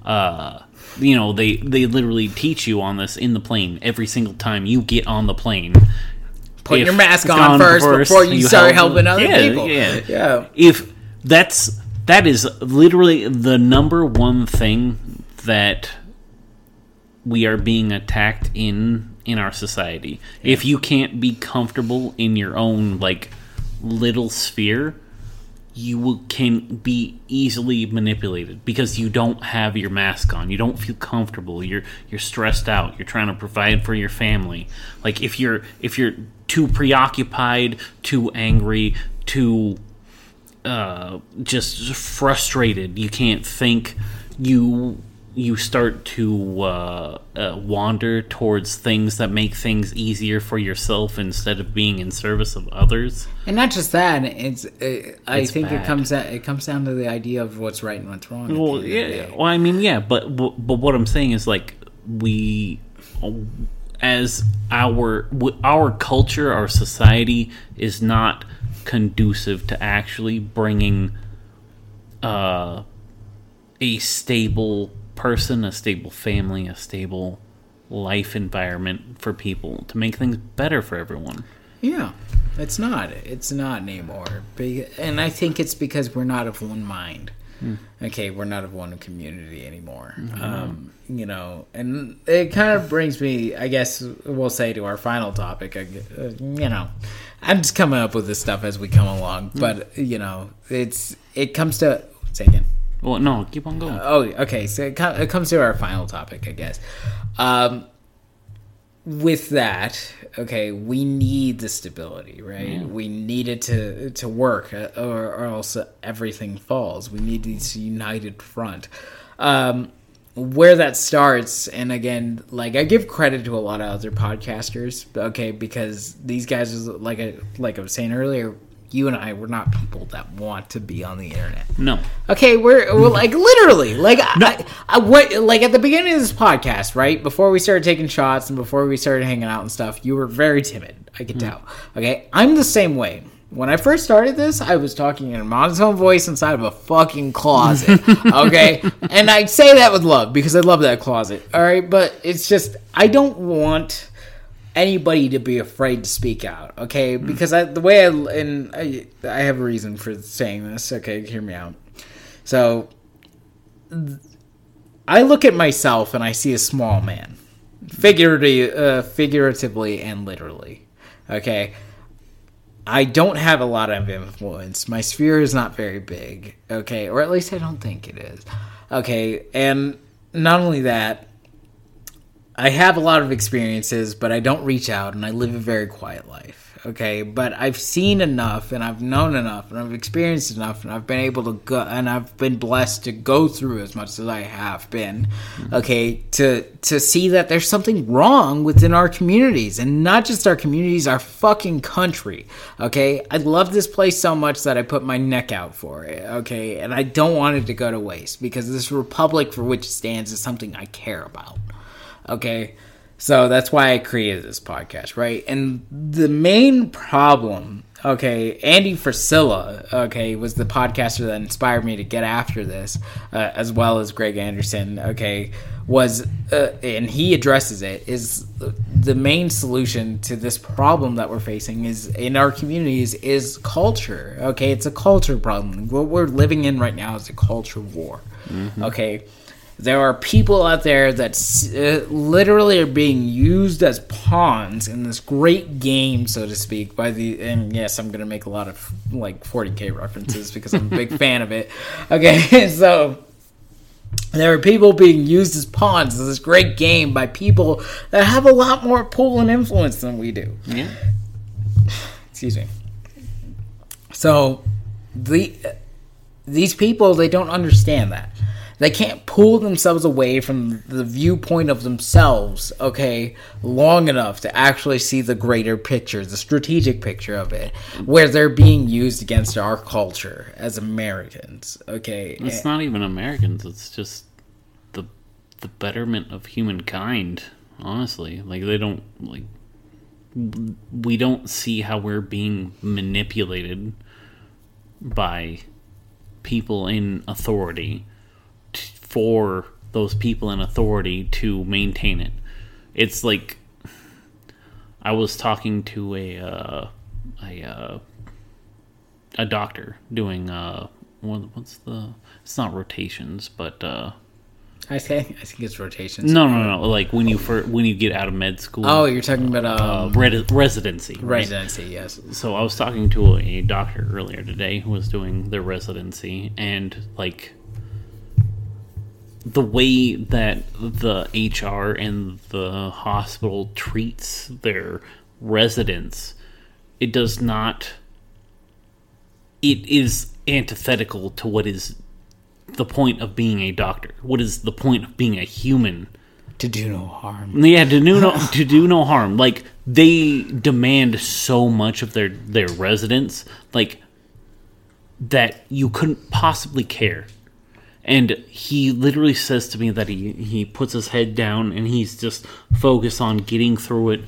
uh, you know they they literally teach you on this in the plane every single time you get on the plane. put your mask on gone first, before you, start help- helping other yeah, people. Yeah, yeah. If that's that is literally the number one thing that we are being attacked in in our society. If you can't be comfortable in your own like little sphere, you can be easily manipulated because you don't have your mask on. You don't feel comfortable. You're you're stressed out. You're trying to provide for your family. Like if you're if you're too preoccupied, too angry, too uh, just frustrated. You can't think. You you start to uh, uh, wander towards things that make things easier for yourself instead of being in service of others. And not just that, it's. Uh, I It's think it comes at, it comes down to the idea of what's right and what's wrong. Well, end of the yeah. Well, I mean, yeah, but but but what I'm saying is like we, as our our culture, our society is not conducive to actually bringing uh, a stable person, a stable family, a stable life environment for people to make things better for everyone. Yeah. It's not. It's not anymore. And I think it's because we're not of one mind. Okay, we're not of one community anymore. Um, you know, and it kind of brings me, I guess, we'll say to our final topic. Uh, you know, I'm just coming up with this stuff as we come along, but you know, it's it comes to say again. Well, no, keep on going. Oh, okay. So it, com- it comes to our final topic, I guess. Um, with that, okay, we need the stability, right? We need it to to work, uh, or, or else everything falls. We need this united front. Um, where that starts, and again, like I give credit to a lot of other podcasters, okay, because these guys, is like I like I was saying earlier, you and I, we're not people that want to be on the internet. no. Okay, we're, we're like literally like I, I went like at the beginning of this podcast, right before we started taking shots and before we started hanging out and stuff. You were very timid. I could mm-hmm. tell. Okay, I'm the same way. When I first started this, I was talking in a monotone voice inside of a fucking closet. Okay, and I say that with love because I love that closet. All right, but it's just I don't want anybody to be afraid to speak out, okay? Because I, the way I and I, I have a reason for saying this. Okay, hear me out. So I look at myself and I see a small man, figuratively, uh, figuratively and literally. Okay. I don't have a lot of influence. My sphere is not very big. Okay, or at least I don't think it is. Okay, and not only that, I have a lot of experiences, but I don't reach out and I live a very quiet life. Okay, but I've seen enough and I've known enough and I've experienced enough and I've been able to go and I've been blessed to go through as much as I have been. Mm-hmm. Okay, to to see that there's something wrong within our communities and not just our communities, our fucking country. Okay, I love this place so much that I put my neck out for it. Okay, and I don't want it to go to waste because this republic for which it stands is something I care about. Okay. So that's why I created this podcast, right? And the main problem, okay, Andy Frisella, okay, was the podcaster that inspired me to get after this, uh, as well as Greg Anderson, okay, was, uh, and he addresses it, is the main solution to this problem that we're facing is in our communities is culture, okay? It's a culture problem. What we're living in right now is a culture war, okay? There are people out there that uh, literally are being used as pawns in this great game, so to speak. By the and yes, I'm gonna make a lot of like 40k references because I'm a big fan of it. Okay, so there are people being used as pawns in this great game by people that have a lot more pull and influence than we do Yeah. excuse me. So the these people they don't understand that. They can't pull themselves away from the viewpoint of themselves, okay, long enough to actually see the greater picture, the strategic picture of it, where they're being used against our culture as Americans, okay? It's not even Americans. It's just the the betterment of humankind. Honestly, like they don't like we don't see how we're being manipulated by people in authority for those people in authority to maintain it. It's like I was talking to a uh, a uh, a doctor doing uh what, what's the it's not rotations but uh I think I think it's rotations. no no no like when you for when you get out of med school Oh, you're talking about uh, um, red, residency right? residency, yes. so I was talking to a doctor earlier today who was doing their residency, and like the way that the HR and the hospital treats their residents, it does not. It is antithetical to what is the point of being a doctor. What is the point of being a human? To do no harm. Yeah, to do no to do no harm. Like they demand so much of their their residents, like that you couldn't possibly care. And he literally says to me that he he puts his head down and he's just focused on getting through it.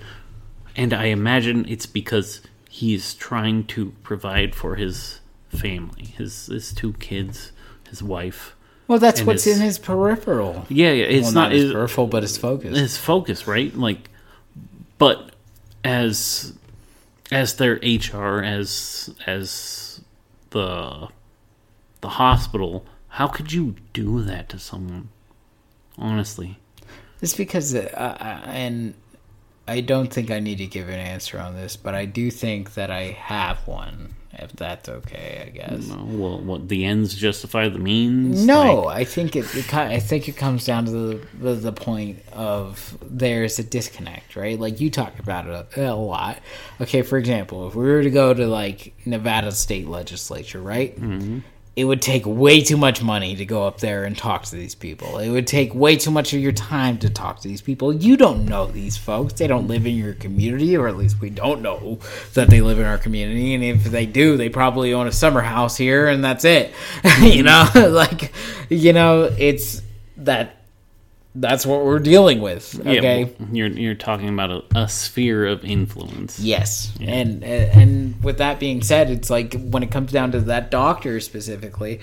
And I imagine it's because he's trying to provide for his family, his his two kids, his wife. Well, that's what's his- in his peripheral. Yeah, yeah, it's well, not, not his it- peripheral, but his focus. his focus, right? Like, but as as their HR, as as the the hospital, how could you do that to someone? Honestly, It's because, uh, and I don't think I need to give an answer on this, but I do think that I have one, if that's okay, I guess. no, well, what the ends justify the means? No, Like, I think it, it. I think it comes down to the, the the point of there's a disconnect, right? Like you talk about it a, a lot. Okay, for example, if we were to go to like Nevada state legislature, right? Mm-hmm. It would take way too much money to go up there and talk to these people. It would take way too much of your time to talk to these people. You don't know these folks. They don't live in your community, or at least we don't know that they live in our community. And if they do, they probably own a summer house here, and that's it. you know, like you know, it's that. That's what we're dealing with. Okay. well, you're you're talking about a, a sphere of influence. Yes, and uh, and with that being said, it's like when it comes down to that doctor specifically,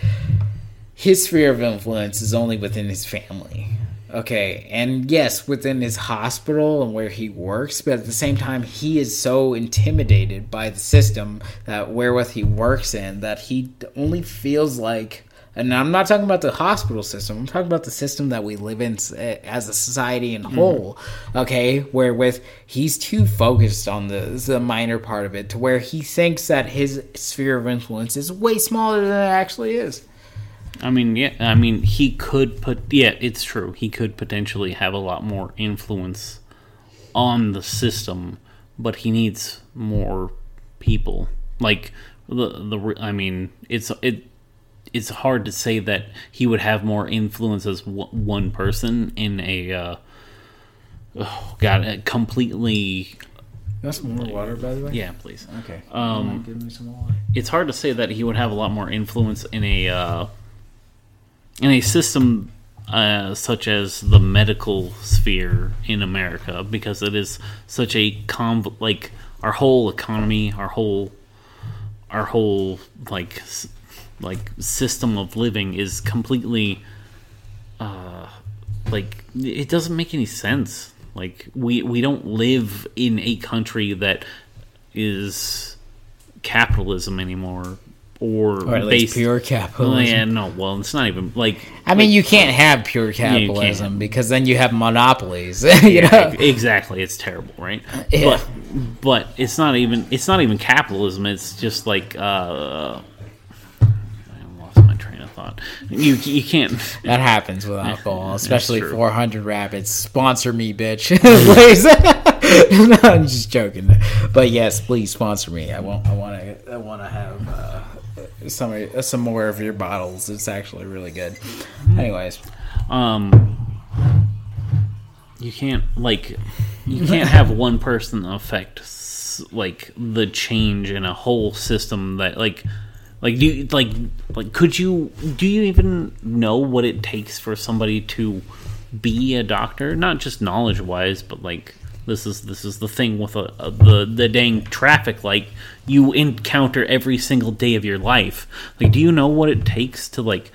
his sphere of influence is only within his family. Okay, and yes, within his hospital and where he works, but at the same time, he is so intimidated by the system that wherewith he works in that he only feels like. And I'm not talking about the hospital system. I'm talking about the system that we live in eh, as a society in whole. Okay, wherewith he's too focused on the the minor part of it to where he thinks that his sphere of influence is way smaller than it actually is. I mean, yeah, I mean, he could put. Yeah, it's true. He could potentially have a lot more influence on the system, but he needs more people. Like the the. I mean, it's it. It's hard to say that he would have more influence as w- one person in a. Uh, oh God, a completely. That's more water, by the way. Yeah, please. Okay. Um, give me some more water. it's hard to say that he would have a lot more influence in a uh, in a system uh, such as the medical sphere in America because it is such a conv- like our whole economy, our whole our whole like like system of living is completely uh, like it doesn't make any sense. Like we we don't live in a country that is capitalism anymore or, Or based pure capitalism. yeah, no. Well, it's not even like I mean, you can't have pure capitalism because then you have monopolies. you know? exactly. It's terrible, right? Yeah. But but it's not even it's not even capitalism. It's just like uh, my train of thought. You you can't. That happens with alcohol, especially 400 rabbits. Sponsor me, bitch. please. no, I'm just joking. But yes, please sponsor me. I want. I want to. I want to have uh, some some more of your bottles. It's actually really good. Anyways, um you can't like you can't have one person affect like the change in a whole system that like like do you like like could you do you even know what it takes for somebody to be a doctor? Not just knowledge wise but like this is this is the thing with a, a, the the dang traffic. Light you encounter every single day of your life. Like do you know what it takes to like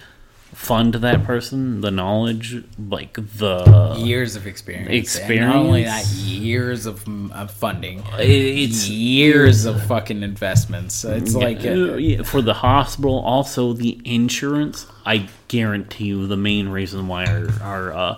fund that person the knowledge like the years of experience. Experience. And not only that, years of, of funding. it's years of fucking investments. It's like. Uh, Uh, for the hospital also the insurance i guarantee you the main reason why our our uh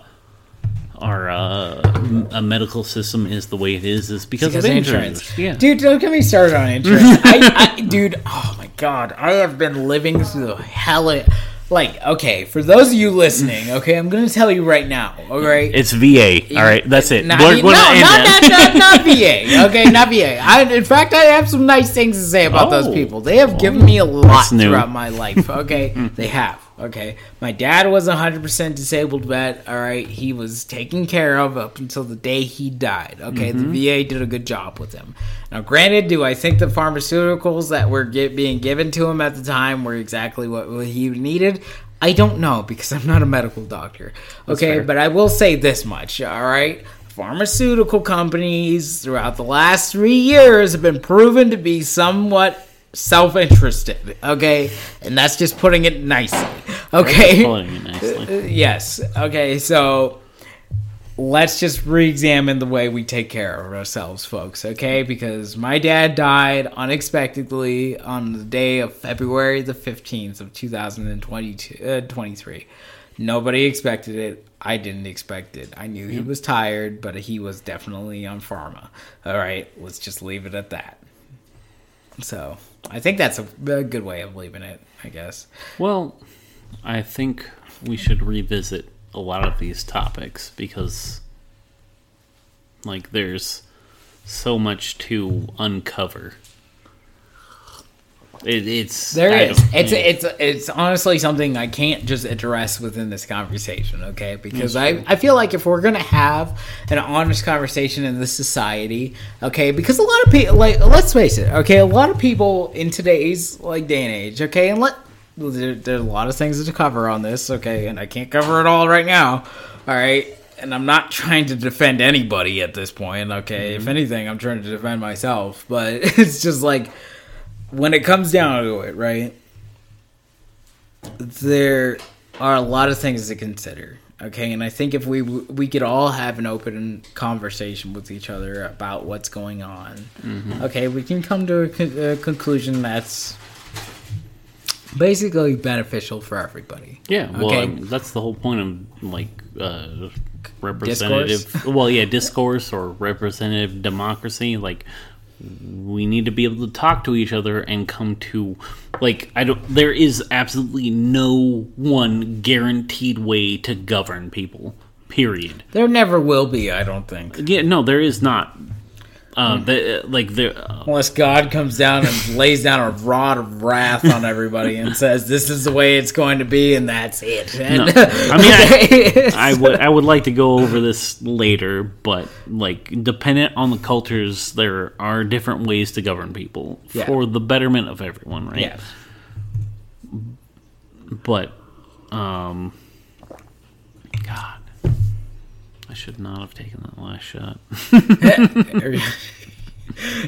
our uh, a medical system is the way it is is because, because of of insurance. insurance. Yeah, Dude, don't get me started on insurance. I, I, dude, oh my god, I have been living through the hell. of- Like, okay, for those of you listening, okay, I'm gonna tell you right now, all right. it's VA. All right, that's it. Not, We're- no, not, not, not, not VA. Okay, not VA. I, in fact, I have some nice things to say about those Oh. people. They have given me a lot throughout my life. Okay, they have. Okay, my dad was hundred percent disabled vet. All right, he was taken care of up until the day he died. Okay, Mm-hmm. the VA did a good job with him. Now, granted, do I think the pharmaceuticals that were get, being given to him at the time were exactly what he needed? I don't know because I'm not a medical doctor. Okay, but I will say this much. All right. Pharmaceutical companies throughout the last three years have been proven to be somewhat self-interested. Okay, and that's just putting it nicely. Okay, it nicely. Uh, uh, yes. Okay, so let's just re-examine the way we take care of ourselves, folks. Okay, because my dad died unexpectedly on the day of February the fifteenth of two thousand and twenty-two, uh, twenty-three. Nobody expected it. I didn't expect it. I knew he was tired, but he was definitely on pharma. All right, let's just leave it at that. So I think that's a, a good way of leaving it. I guess. Well, I think we should revisit a lot of these topics because, like, there's so much to uncover. It, it's There is. It's yeah. it's it's honestly something I can't just address within this conversation, okay? Because I, I feel like if we're gonna have an honest conversation in this society, okay, because a lot of people like let's face it, okay, a lot of people in today's like day and age, okay, and let there, there's a lot of things to cover on this, okay, and I can't cover it all right now, all right. And I'm not trying to defend anybody at this point, okay? If anything, I'm trying to defend myself. But it's just like when it comes down to it, right? There are a lot of things to consider. Okay, and I think if we we could all have an open conversation with each other about what's going on, Mm-hmm. okay, we can come to a, con- a conclusion that's basically beneficial for everybody. Yeah, well, Okay. um, that's the whole point of like uh, representative. well, yeah, discourse or representative democracy. Like, we need to be able to talk to each other and come to like I don't. There is absolutely no one guaranteed way to govern people. Period. There never will be, I don't think, Yeah, no, there is not. Uh, the, like there. Uh, unless God comes down and lays down a rod of wrath on everybody and says, "This is the way it's going to be," and that's it. And, No. I mean, I- I would I would like to go over this later, but like dependent on the cultures, there are different ways to govern people Yeah. for the betterment of everyone, right? yeah. But, um, God, I should not have taken that last shot.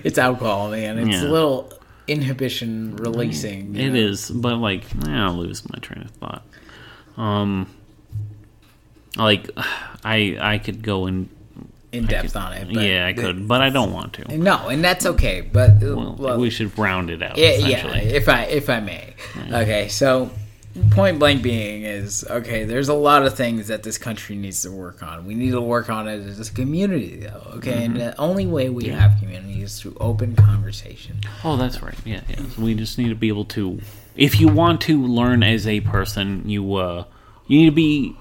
it's alcohol, man. It's Yeah. a little inhibition releasing. It know? is, but like I'll lose my train of thought. Um, like I I could go in. in depth on it. Yeah, I could, but I don't want to. No, and that's okay. But Well, well, we should round it out. yeah, yeah, if I if I may. Okay, so point blank being is okay. There's a lot of things that this country needs to work on. We need to work on it as a community, though. Okay, and the only way we have community is through open conversation. Oh, that's right. Yeah, yeah. So we just need to be able to. If you want to learn as a person, you uh, you need to be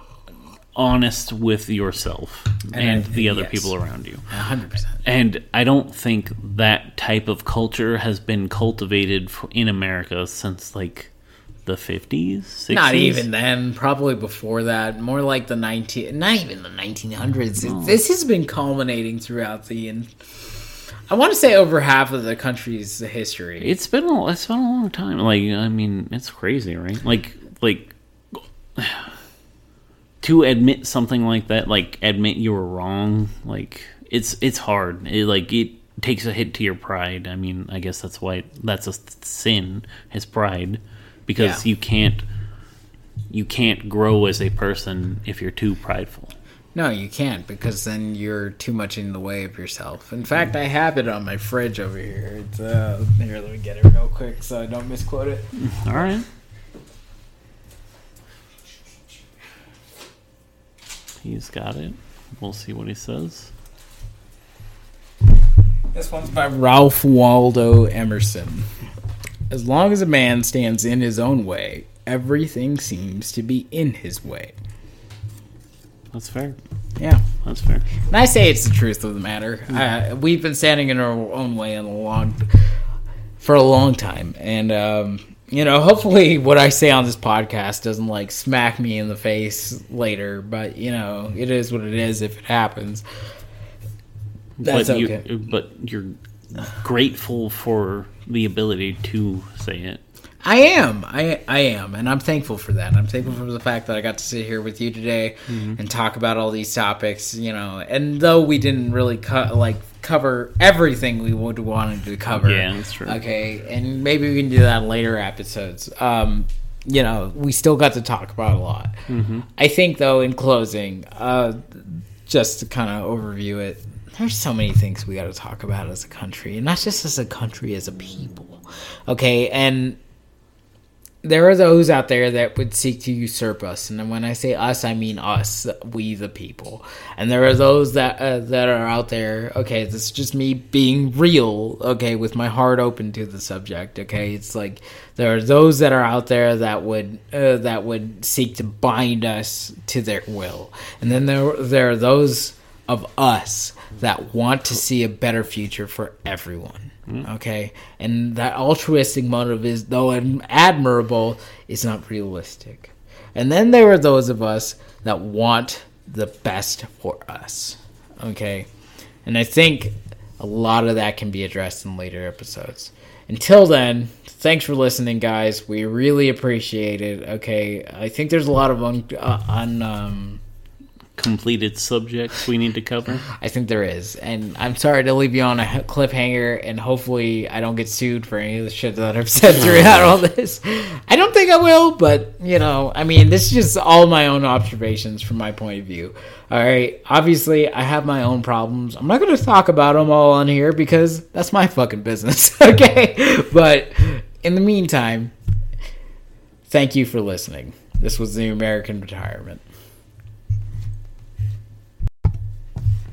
honest with yourself and, I- the other yes. people around you. hundred percent. And I don't think that type of culture has been cultivated in America since like the fifties. 60s? Not even then. Probably before that. More like the nineteen. Not even the nineteen hundreds. This has been culminating throughout the. In, I want to say over half of the country's history. It's been a it's been a long time. Like I mean, it's crazy, right? Like like to admit something like that, like admit you were wrong. Like it's it's hard. It, like it takes a hit to your pride. I mean, I guess that's why that's a sin. Is pride because Yeah. you can't you can't grow as a person if you're too prideful. No, you can't because then you're too much in the way of yourself. In fact, I have it on my fridge over here. It's uh, here. Let me get it real quick so I don't misquote it. All right. He's got it. We'll see what he says. This one's by Ralph Waldo Emerson. As long as a man stands in his own way, everything seems to be in his way. That's fair. Yeah. That's fair. And I say it's the truth of the matter. Uh, we've been standing in our own way in a long, for a long time, and um, you know, hopefully, what I say on this podcast doesn't like smack me in the face later. But you know, it is what it is. If it happens, that's but okay. you but you're grateful for the ability to say it. I am. I I am, and I'm thankful for that. I'm thankful for the fact that I got to sit here with you today and talk about all these topics. You know, and though we didn't really co- like cover everything we would wanted to cover, Yeah, that's true. Okay, and maybe we can do that in later episodes. Um, you know, we still got to talk about a lot. I think, though, in closing, uh, just to kind of overview it, there's so many things we got to talk about as a country, and not just as a country, as a people. Okay, and there are those out there that would seek to usurp us, and when I say us, I mean us, we the people. And there are those that uh, that are out there. Okay, this is just me being real. Okay, with my heart open to the subject. Okay, it's like there are those that are out there that would uh, that would seek to bind us to their will, and then there there are those of us that want to see a better future for everyone. Okay, and that altruistic motive is, though admirable, is not realistic. And then there are those of us that want the best for us. Okay, and I think a lot of that can be addressed in later episodes. Until then, thanks for listening, guys. We really appreciate it. Okay, I think there's a lot of un, uh, un um, Completed subjects we need to cover. I think there is, and I'm sorry to leave you on a cliffhanger, and hopefully I don't get sued for any of the shit that I've said throughout all this. I don't think I will, but you know, I mean, this is just all my own observations from my point of view. All right, obviously I have my own problems. I'm not going to talk about them all on here because that's my fucking business. okay, but in the meantime, thank you for listening. This was the American Retirement.